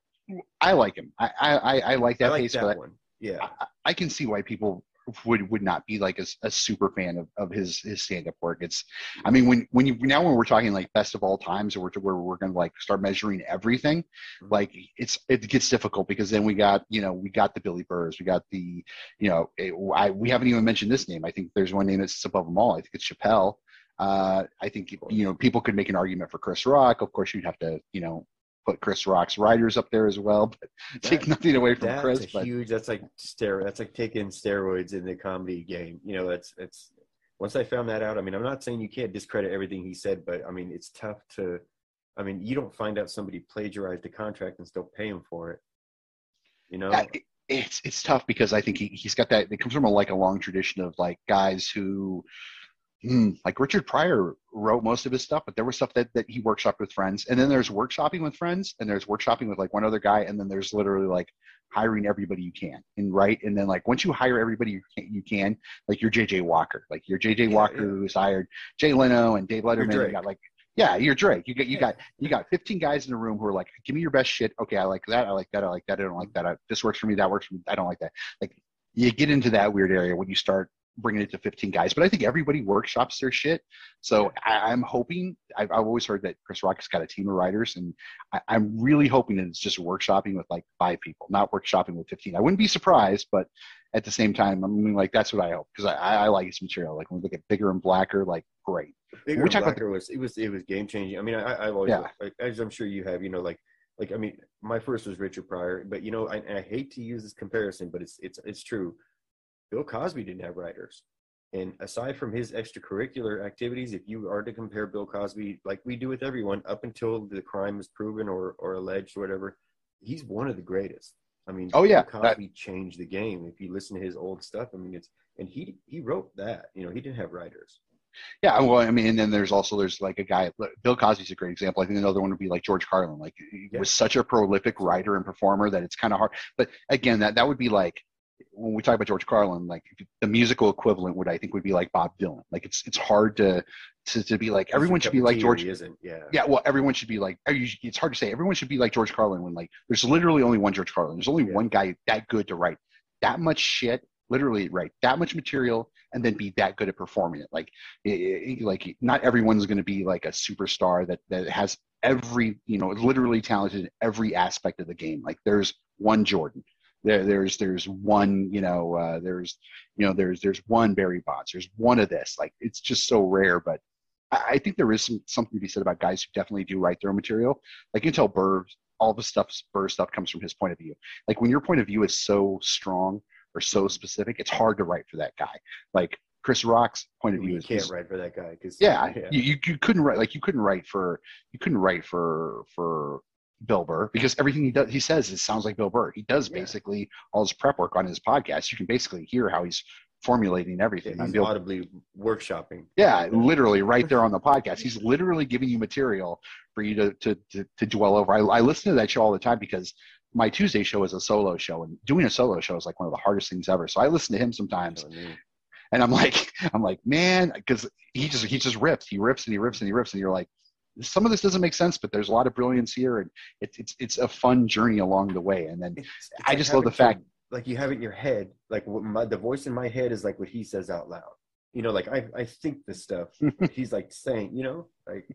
I like him. I I I, like that
I like that
but
one. Yeah,
I, I can see why people would would not be like a, a super fan of, of his his stand up work. It's, I mean, when when you now when we're talking like best of all times, or to where we're going to like start measuring everything,
Mm-hmm.
like it's it gets difficult because then we got you know we got the Billy Burrs, we got the you know it, I we haven't even mentioned this name. I think there's one name that's above them all. I think it's Chappelle. Uh, I think you know people could make an argument for Chris Rock. Of course, you'd have to you know put Chris Rock's writers up there as well, but take nothing away from
that's
Chris. But
huge. That's like steroid. That's like taking steroids in the comedy game. You know, that's it's. Once I found that out, I mean, I'm not saying you can't discredit everything he said, but I mean, it's tough to. I mean, you don't find out somebody plagiarized a contract and still pay him for it. You know,
it's it's tough because I think he, he's got that. It comes from a, like a long tradition of like guys who, Hmm. like Richard Pryor wrote most of his stuff, but there was stuff that that he workshopped with friends, and then there's workshopping with friends, and there's workshopping with like one other guy, and then there's literally like hiring everybody you can and right, and then like once you hire everybody you can, you can like you're JJ Walker, like you're JJ Walker who's hired Jay Leno and Dave Letterman. You got like yeah, you're Drake. You got you got you got 15 guys in the room who are like, give me your best shit. Okay, I like that. I like that. I like that. I don't like that. I, this works for me. That works for me. I don't like that. Like you get into that weird area when you start bringing it to 15 guys. But I think everybody workshops their shit. So I, I'm hoping. I've, I've always heard that Chris Rock has got a team of writers, and I, I'm really hoping that it's just workshopping with like five people, not workshopping with 15. I wouldn't be surprised, but at the same time, I mean, like that's what I hope because I, I, like his material. Like when we look at bigger and blacker, like great.
Bigger and Blacker was it was it was game changing. I mean, I, I've always
Yeah.
like, as I'm sure you have, you know, like like I mean, my first was Richard Pryor, but you know, I, I hate to use this comparison, but it's it's it's true. Bill Cosby didn't have writers, and aside from his extracurricular activities, if you are to compare Bill Cosby, like we do with everyone, up until the crime is proven or or alleged or whatever, he's one of the greatest. I mean,
Oh, yeah,
Bill Cosby changed the game. If you listen to his old stuff, I mean, it's and he he wrote that. You know, he didn't have writers.
Yeah, well, I mean, and then there's also there's like a guy. Bill Cosby's a great example. I think another one would be like George Carlin. Like he was such a prolific writer and performer that it's kind of hard. But again, that that would be like when we talk about George Carlin, like the musical equivalent would I think would be like Bob Dylan. Like it's it's hard to to, to be like everyone should be like George.
Isn't. Yeah.
Yeah, well, everyone should be like. It's hard to say. Everyone should be like George Carlin when like there's literally only one George Carlin. There's only one guy that good to write that much shit. Literally write that much material and then be that good at performing it. Like, it, it- like not everyone's going to be like a superstar that that has every you know literally talented in every aspect of the game. Like there's one Jordan. There, there's there's one you know uh, there's you know there's there's one Barry Bonds. There's one of this. Like it's just so rare, but I I think there is some, something to be said about guys who definitely do write their own material. Like you can tell Burr, all the stuff Burr stuff comes from his point of view. Like when your point of view is so strong or so specific, it's hard to write for that guy. Like Chris Rock's point of view
You
is
can't write for that guy because
yeah, You, you you couldn't write like you couldn't write for you couldn't write for for Bill Burr because everything he does he says it sounds like Bill Burr. He does basically all his prep work on his podcast. You can basically hear how he's formulating everything.
He's
able-
audibly workshopping.
yeah, literally right there on the podcast. He's literally giving you material for you to to to, to dwell over. I, I listen to that show all the time because my Tuesday show is a solo show, and doing a solo show is like one of the hardest things ever. So I listen to him sometimes, and I'm like, I'm like, man, because he just he just rips, he rips and he rips and he rips, and you're like, some of this doesn't make sense, but there's a lot of brilliance here, and it's it's it's a fun journey along the way. And then
It's
I
like
just love the fact.
like you have it in your head, like what my, the voice in my head is like what he says out loud. You know, like I I think this stuff. he's like saying, you know, like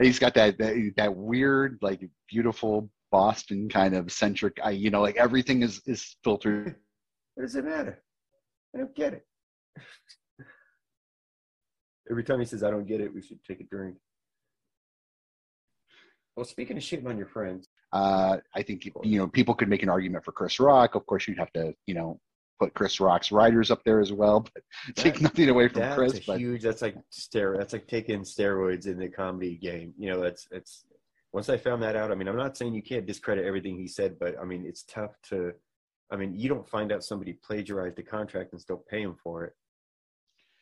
he's got that, that that weird like beautiful boston kind of centric I, you know like everything is is filtered
what does it matter? I don't get it. Every time he says I don't get it, we should take a drink. Well, speaking of shitting on your friends,
uh i think you know people could make an argument for chris rock of course you'd have to you know put chris rock's writers up there as well but take
That-
nothing away from
that's
chris
a
but
huge. That's like stero. That's like taking steroids in the comedy game. You know, that's it's. Once I found that out, I mean, I'm not saying you can't discredit everything he said, but I mean, it's tough to. I mean, you don't find out somebody plagiarized the contract and still pay him for it.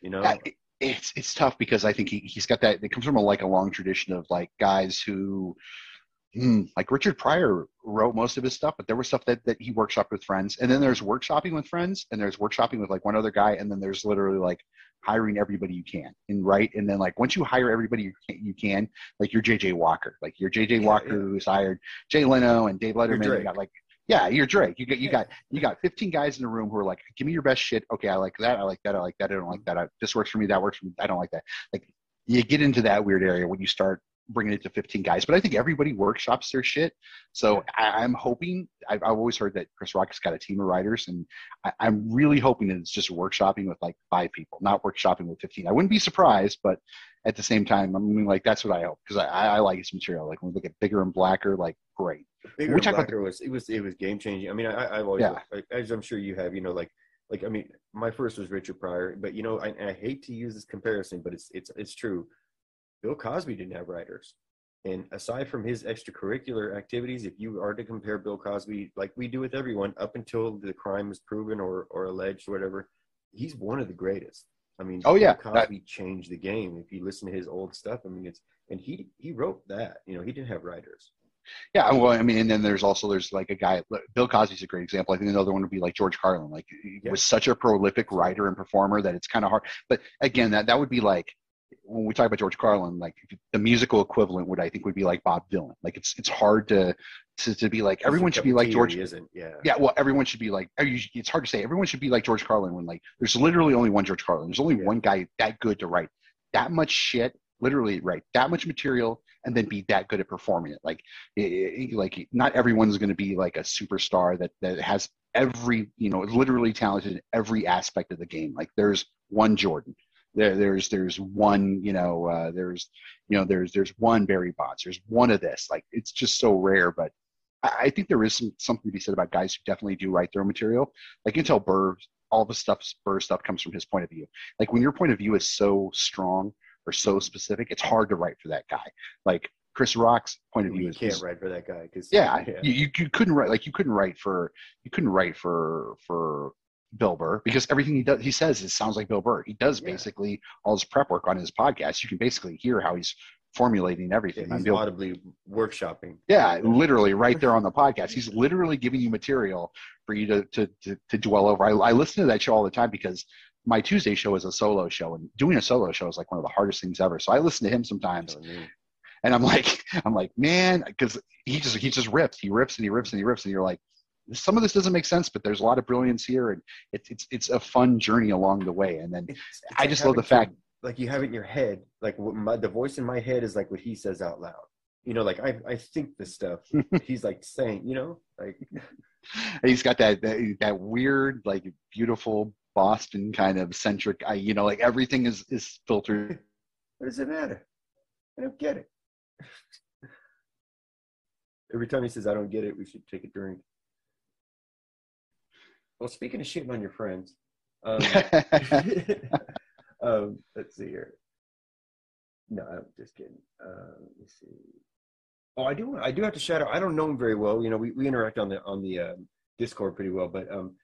You know,
it's it's tough because I think he, he's got that. It comes from a, like a long tradition of like guys who, hmm, like Richard Pryor wrote most of his stuff, but there was stuff that that he workshopped with friends, and then there's workshopping with friends, and there's workshopping with like one other guy, and then there's literally like hiring everybody you can, and right, and then like once you hire everybody you can, you can like you're JJ Walker, like you're JJ
Yeah,
Walker
yeah.
who's hired Jay Leno and Dave Letterman. You got like yeah, you're Drake. You got you got you got 15 guys in a room who are like, give me your best shit. Okay, I like that. I like that. I like that. I don't like that. I, this works for me. That works for me. I don't like that. Like you get into that weird area when you start bringing it to 15 guys. But I think everybody workshops their shit. So I, I'm hoping. I've, I've always heard that Chris Rock has got a team of writers, and I, I'm really hoping that it's just workshopping with like five people, not workshopping with 15. I wouldn't be surprised, but at the same time, I mean, like that's what I hope because I, I, like his material. Like when we look at bigger and blacker, like great.
Bigger
we talk about
Blacker was it was it was game changing. I mean, I, I've always,
Yeah.
like, as I'm sure you have, you know, like like I mean, my first was Richard Pryor, but you know, I, I hate to use this comparison, but it's it's it's true. Bill Cosby didn't have writers, and aside from his extracurricular activities, if you are to compare Bill Cosby, like we do with everyone, up until the crime is proven or or alleged or whatever, he's one of the greatest. I mean,
Oh, yeah.
Bill Cosby changed the game. If you listen to his old stuff, I mean, it's and he he wrote that. You know, he didn't have writers.
Yeah, well, I mean, and then there's also there's like a guy. Bill Cosby's a great example. I think another one would be like George Carlin. Like he was such a prolific writer and performer that it's kind of hard. But again, that that would be like when we talk about George Carlin, like the musical equivalent would I think would be like Bob Dylan. Like it's it's hard to to, to be like everyone should be like George.
Isn't. Yeah.
Yeah, well, everyone should be like. It's hard to say. Everyone should be like George Carlin when like there's literally only one George Carlin. There's only
Yeah.
one guy that good to write that much shit. Literally write that much material and then be that good at performing it. Like, i i like not everyone's going to be like a superstar that that has every you know literally talented in every aspect of the game. Like there's one Jordan. There, there's there's one you know uh, there's you know there's there's one Barry Bonds. There's one of this. Like it's just so rare, but I I think there is some, something to be said about guys who definitely do write their own material. Like you can tell Burr, all the stuff Burr stuff comes from his point of view. Like when your point of view is so strong or so specific, it's hard to write for that guy. Like Chris Rock's point of view
You
is
can't write for that guy because
yeah, You, you you couldn't write like you couldn't write for you couldn't write for for Bill Burr because everything he does he says it sounds like Bill Burr. He does
Yeah.
basically all his prep work on his podcast. You can basically hear how he's formulating everything. on
he's
Bill-
audibly workshopping.
yeah, literally right there on the podcast. He's literally giving you material for you to to to, to dwell over. I, I listen to that show all the time because my Tuesday show is a solo show, and doing a solo show is like one of the hardest things ever. So I listen to him sometimes, and I'm like, I'm like, man, because he just he just rips, he rips and he rips and he rips, and you're like, some of this doesn't make sense, but there's a lot of brilliance here, and it's it's it's a fun journey along the way. And then
it's- it's
I
like
just love the fact-
like you have it in your head, like what my, the voice in my head is like what he says out loud. You know, like I I think this stuff. he's like saying, you know, like
he's got that that, that weird, like beautiful Boston kind of centric. I you know, like everything is is filtered.
what does it matter? I don't get it. Every time he says I don't get it, we should take a drink. Well, speaking of shitting on your friends, um, um, let's see here. No, I'm just kidding. Uh, let me see. Oh, I do. I do have to shout out. I don't know him very well. You know, we, we interact on the on the um, Discord pretty well, but um,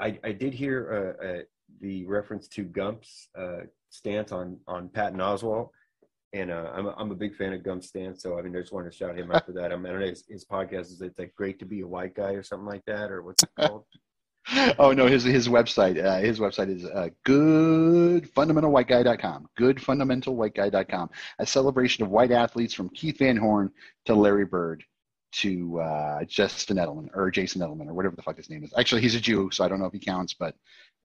I I did hear uh, uh, the reference to Gump's uh, stance on on Patton Oswalt, and uh, I'm a, I'm a big fan of Gump's stance. So I mean, I just wanted to shout him out for that. I, mean, I don't know his, his podcast is it's like great to be a white guy or something like that, or what's it called?
oh no, his his website uh, his website is uh, goodfundamentalwhiteguy.com. Goodfundamentalwhiteguy.com. A celebration of white athletes from Keith Van Horn to Larry Bird to uh, Justin Edelman or Jason Edelman or whatever the fuck his name is. Actually, he's a Jew, so I don't know if he counts, but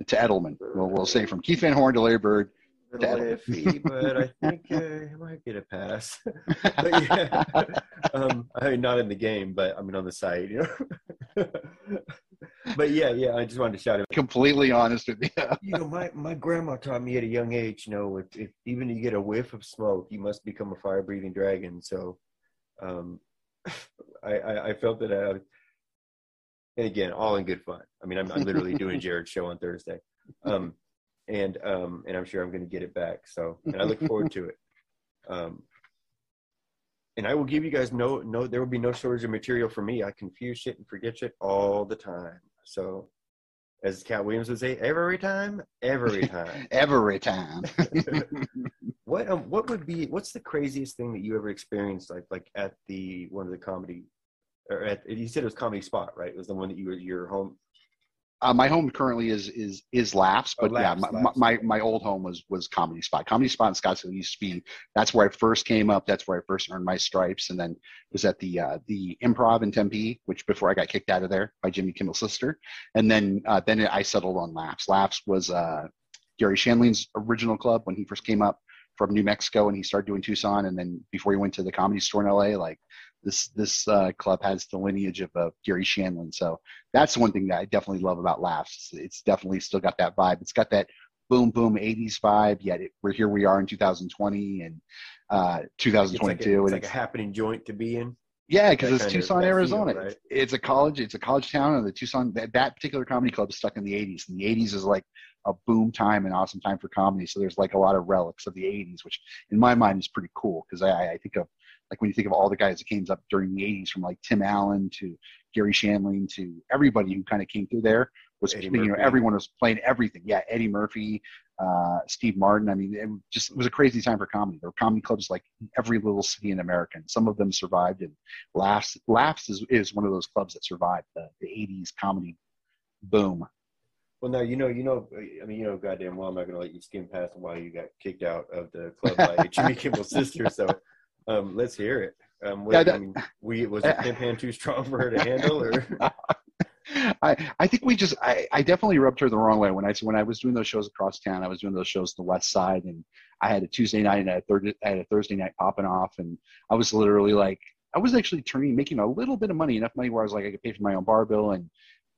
to Edelman, we'll, we'll say from Keith Van Horn to Larry Bird. To
iffy, but I think uh, I might get a pass. but yeah, um, I mean, not in the game, but I mean on the site, you know. But yeah, yeah, I just wanted to shout it.
Completely honest with you.
you know, my, my grandma taught me at a young age, you know, if, if even you get a whiff of smoke, you must become a fire breathing dragon. So, um, I, I, I felt that, I, and again, all in good fun. I mean, I'm, I'm literally doing Jared's show on Thursday. Um, and, um, and I'm sure I'm going to get it back. So, and I look forward to it. Um, and I will give you guys no no there will be no shortage of material for me. I confuse shit and forget shit all the time. So as Katt Williams would say, every time, every time.
every time.
what um what would be what's the craziest thing that you ever experienced like like at the one of the comedy or at you said it was comedy spot, right? It was the one that you were your home
uh, my home currently is is is Laughs, but
oh,
yeah, my, my my old home was was Comedy Spot. Comedy Spot in Scottsdale used to be that's where I first came up. That's where I first earned my stripes, and then was at the uh, the Improv in Tempe, which before I got kicked out of there by Jimmy Kimmel's sister, and then uh, then I settled on Laughs. Laughs was uh, Garry Shandling's original club when he first came up from New Mexico, and he started doing Tucson, and then before he went to the Comedy Store in LA, like this this uh, club has the lineage of uh, Garry Shandling. So that's one thing that I definitely love about Laughs. It's, it's definitely still got that vibe. It's got that boom boom 80s vibe. Yet it, we're here we are in 2020 and uh, 2022.
It's like, a, it's
and
like a happening joint to be in.
yeah, because it's
of-
Tucson, Arizona.
right?
It's, it's a college. It's a college town, and the Tucson that, that particular comedy club is stuck in the '80s. And the '80s is like a boom time, an awesome time for comedy. So there's like a lot of relics of the '80s, which in my mind is pretty cool because I, I think of like when you think of all the guys that came up during the '80s, from like Tim Allen to Garry Shandling to everybody who kind of came through there was
Eddie
you know everyone was playing everything. Yeah, Eddie Murphy, uh, Steve Martin. I mean, it just it was a crazy time for comedy. There were comedy clubs like in every little city in America. And some of them survived, and Laughs Laughs is, is one of those clubs that survived the, the '80s comedy boom.
Well, now you know, you know. I mean, you know, goddamn well, I'm not going to let you skim past why you got kicked out of the club by Jimmy Kimmel's sister. So, um, let's hear it. Um, what,
Yeah,
I mean, we was the pimp hand too strong for her to handle, or
I, I think we just I, I definitely rubbed her the wrong way when I when I was doing those shows across town. I was doing those shows on the west side, and I had a Tuesday night and I had a, third, I had a Thursday night popping off, and I was literally like I was actually turning making a little bit of money, enough money where I was like I could pay for my own bar bill and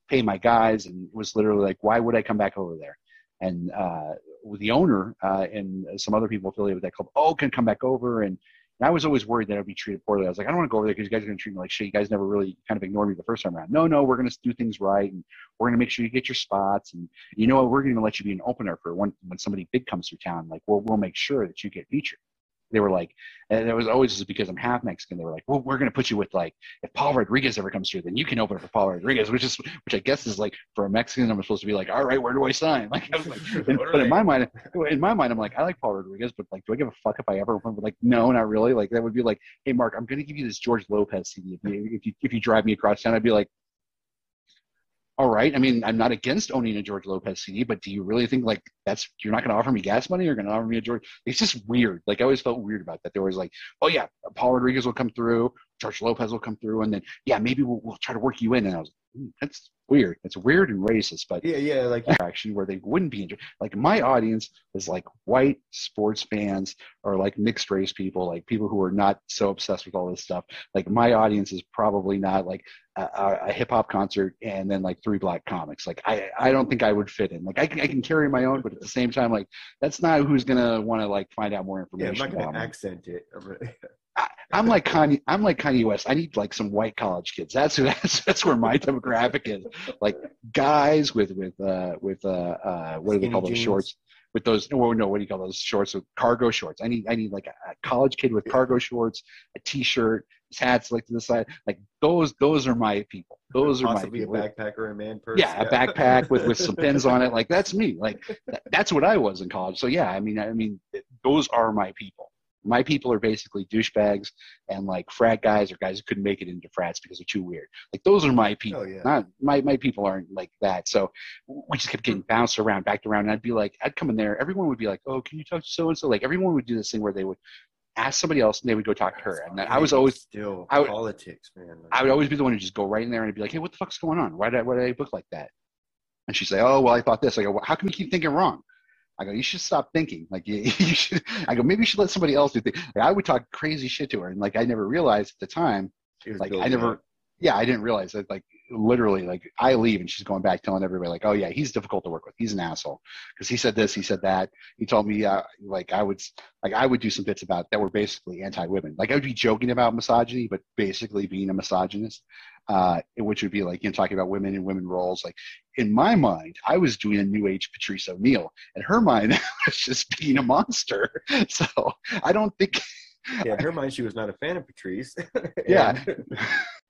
pay my guys, and it was literally like why would I come back over there? And uh, with the owner uh, and some other people affiliated with that club, oh, can come back over and and I was always worried that I'd be treated poorly. I was like, I don't want to go over there because you guys are going to treat me like shit. You guys never really kind of ignored me the first time around. No, no, we're going to do things right, and we're going to make sure you get your spots. And you know what? We're going to let you be an opener for when when somebody big comes through town. Like, we'll we'll make sure that you get featured. They were like, and it was always just because I'm half Mexican. They were like, well, we're going to put you with like, if Paul Rodriguez ever comes through, then you can open it for Paul Rodriguez, which is which I guess is like for a Mexican, I'm supposed to be like, all right, where do I sign? Like, I was like but in my mind, in my mind, I'm like, I like Paul Rodriguez, but like, do I give a fuck if I ever went? Like, no, not really. Like, that would be like, hey, Mark, I'm going to give you this George Lopez CD. If you, if you if you drive me across town, I'd be like, all right. I mean, I'm not against owning a George Lopez CD, but do you really think like that's you're not going to offer me gas money? You're going to offer me a George? It's just weird. Like I always felt weird about that. They were always like, oh yeah, Paul Rodriguez will come through, George Lopez will come through, and then yeah, maybe we'll, we'll try to work you in. And I was, "Hmm, that's weird. It's weird and racist, but
yeah, yeah, like
action where they wouldn't be interested. Like my audience is like white sports fans or like mixed race people, like people who are not so obsessed with all this stuff. Like my audience is probably not like a, a, hip hop concert and then like three black comics. Like I, I don't think I would fit in. Like I can, I can carry my own, but at the same time, like that's not who's gonna want to like find out more
yeah, I'm
information.
not going
about
to
me.
accent it. I'm
like Kanye. I'm like Kanye West. I need like some white college kids. That's who. That's that's where my demographic is. Like guys with with uh with uh uh what do they call those shorts? with those. No, no, what do you call those shorts? With cargo shorts. I need I need like a, a college kid with cargo shorts, a t-shirt, his hat's like to the side. Like those those are my people. Those are my
Possibly a
people.
backpack or a man purse.
Yeah, a backpack with, with some pins on it. Like that's me. Like that, that's what I was in college. So yeah, I mean, I mean, those are my people. My people are basically douchebags and like frat guys or guys who couldn't make it into frats because they're too weird. Like those are my oh, people.
Oh, yeah.
Not my my people aren't like that. So we just kept getting hmm. bounced around, backed around, and I'd be like, I'd come in there. Everyone would be like, "Oh, can you talk to so and so?" Like everyone would do this thing where they would ask somebody else and they would go talk to her. And then I was always
still
I would-
politics, man.
I would always be the one who just go right in there and be like, "Hey, what the fuck's going on? Why did I, why did I book like that?" And she'd say, "Oh, well, I thought this." I go, well, "How can you keep thinking wrong?" I go, "You should stop thinking. Like you, you should." I go, "Maybe you should let somebody else do things." Like, I would talk crazy shit to her, and like I never realized at the time, like I never,
up.
yeah, I didn't realize that. Like literally, like I leave and she's going back telling everybody, like, "Oh yeah, he's difficult to work with. He's an asshole because he said this, he said that. He told me, uh, like I would, like I would do some bits about that were basically anti-women. Like I would be joking about misogyny, but basically being a misogynist, uh, which would be like you know talking about women and women roles. Like in my mind, I was doing a new age Patrice O'Neal. In her mind, I was just being a monster. So I don't think.
Yeah, in her mind, she was not a fan of Patrice.
Yeah.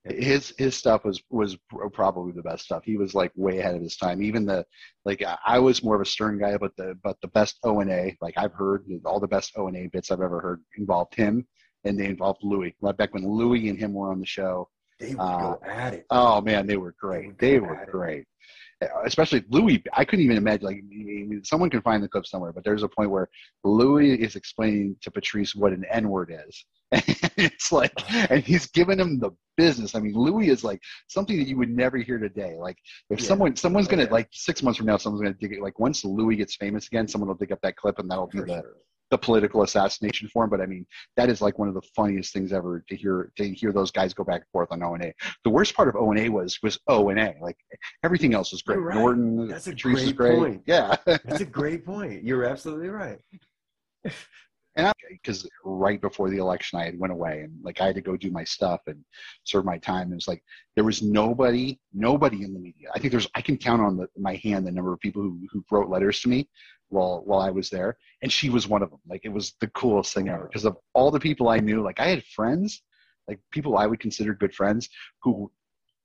His his stuff was was probably the best stuff. He was like way ahead of his time. Even the like I- was more of a stern guy, but the but the best O and A like I've heard all the best O and A bits I've ever heard involved him, and they involved Louis. Like back when Louis and him were on the show.
they would
Uh,
go at it.
Oh man, they were great.
would
They were great. it. Especially Louis, I couldn't even imagine. Like, someone can find the clip somewhere, but there's a point where Louis is explaining to Patrice what an N word is. And it's like, and he's giving him the business. I mean, Louis is like something that you would never hear today. Like, if
Yeah.
someone, someone's gonna
yeah.
like six months from now, someone's gonna dig it. Like, once Louis gets famous again, someone will dig up that clip, and that'll be
For
the
sure.
The political assassination for him. But I mean, that is like one of the funniest things ever to hear to hear those guys go back and forth on O and A. The worst part of O and A was was O and A. Like everything else was great.
Right.
Norton,
That's a
Patrice
great
great.
point.
Yeah,
That's a great point. You're absolutely right.
and I because right before the election, I had went away and like I had to go do my stuff and serve my time. And it was like there was nobody, nobody in the media. I think there's I can count on the, my hand the number of people who who wrote letters to me while while I was there, and she was one of them. Like it was the coolest thing ever because of all the people I knew. Like I had friends, like people I would consider good friends, who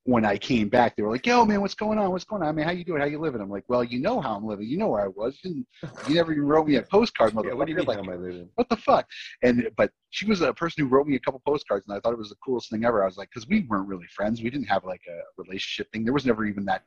when I came back, they were like, "Yo, man, what's going on? What's going on? I mean, how you doing? How you living?" I'm like, "Well, you know how I'm living. You know where I was. You, you never even wrote me a postcard, motherfucker.
Yeah, what do you mean,
like,
how am I living?
what the fuck? And but she was a person who wrote me a couple postcards, and I thought it was the coolest thing ever. I was like, because we weren't really friends, we didn't have like a relationship thing. There was never even that.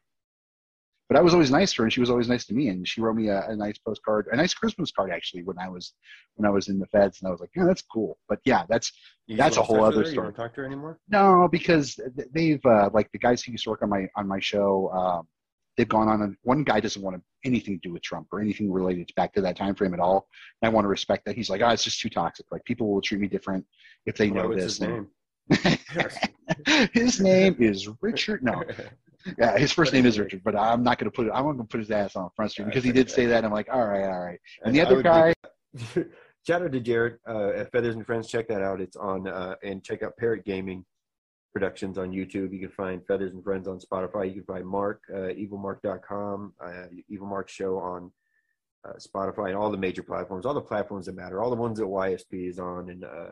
But I was always nice to her, and she was always nice to me. And she wrote me a, a nice postcard, a nice Christmas card actually, when I was when I was in the feds, and I was like, yeah, that's cool. But yeah, that's
You
That's a whole other
her? You
story.
don't talk to her anymore?
no, because they've uh, like the guys who used to work on my on my show. Um, they've gone on. And one guy doesn't want to, anything to do with Trump or anything related back to that time frame at all. And I want to respect that. He's like, oh, it's just too toxic. Like people will treat me different if they
Well,
know this.
his name?
his name is Richard. No, yeah, his first name
is?
Richard, but I'm not going to put it. I'm not going to put his ass on Front Street because he did say that. I'm like, all right, all right. And the other guy,
think- Shout out to Jared uh, at Feathers and Friends. Check that out. It's on uh, and check out Parrot Gaming Productions on YouTube. You can find Feathers and Friends on Spotify. You can find Mark uh, evilmark.com, uh, Evil Mark Show on uh, Spotify and all the major platforms, all the platforms that matter, all the ones that YSP is on. And uh,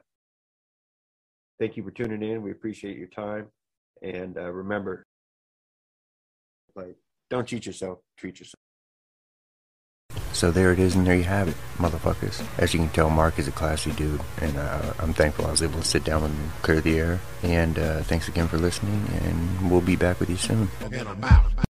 thank you for tuning in. We appreciate your time. And uh, remember, like, don't cheat yourself. Treat yourself.
So there it is, and there you have it, motherfuckers. As you can tell, Mark is a classy dude, and uh, I'm thankful I was able to sit down with him, clear the air. And uh, thanks again for listening, and we'll be back with you soon.
And I'm out.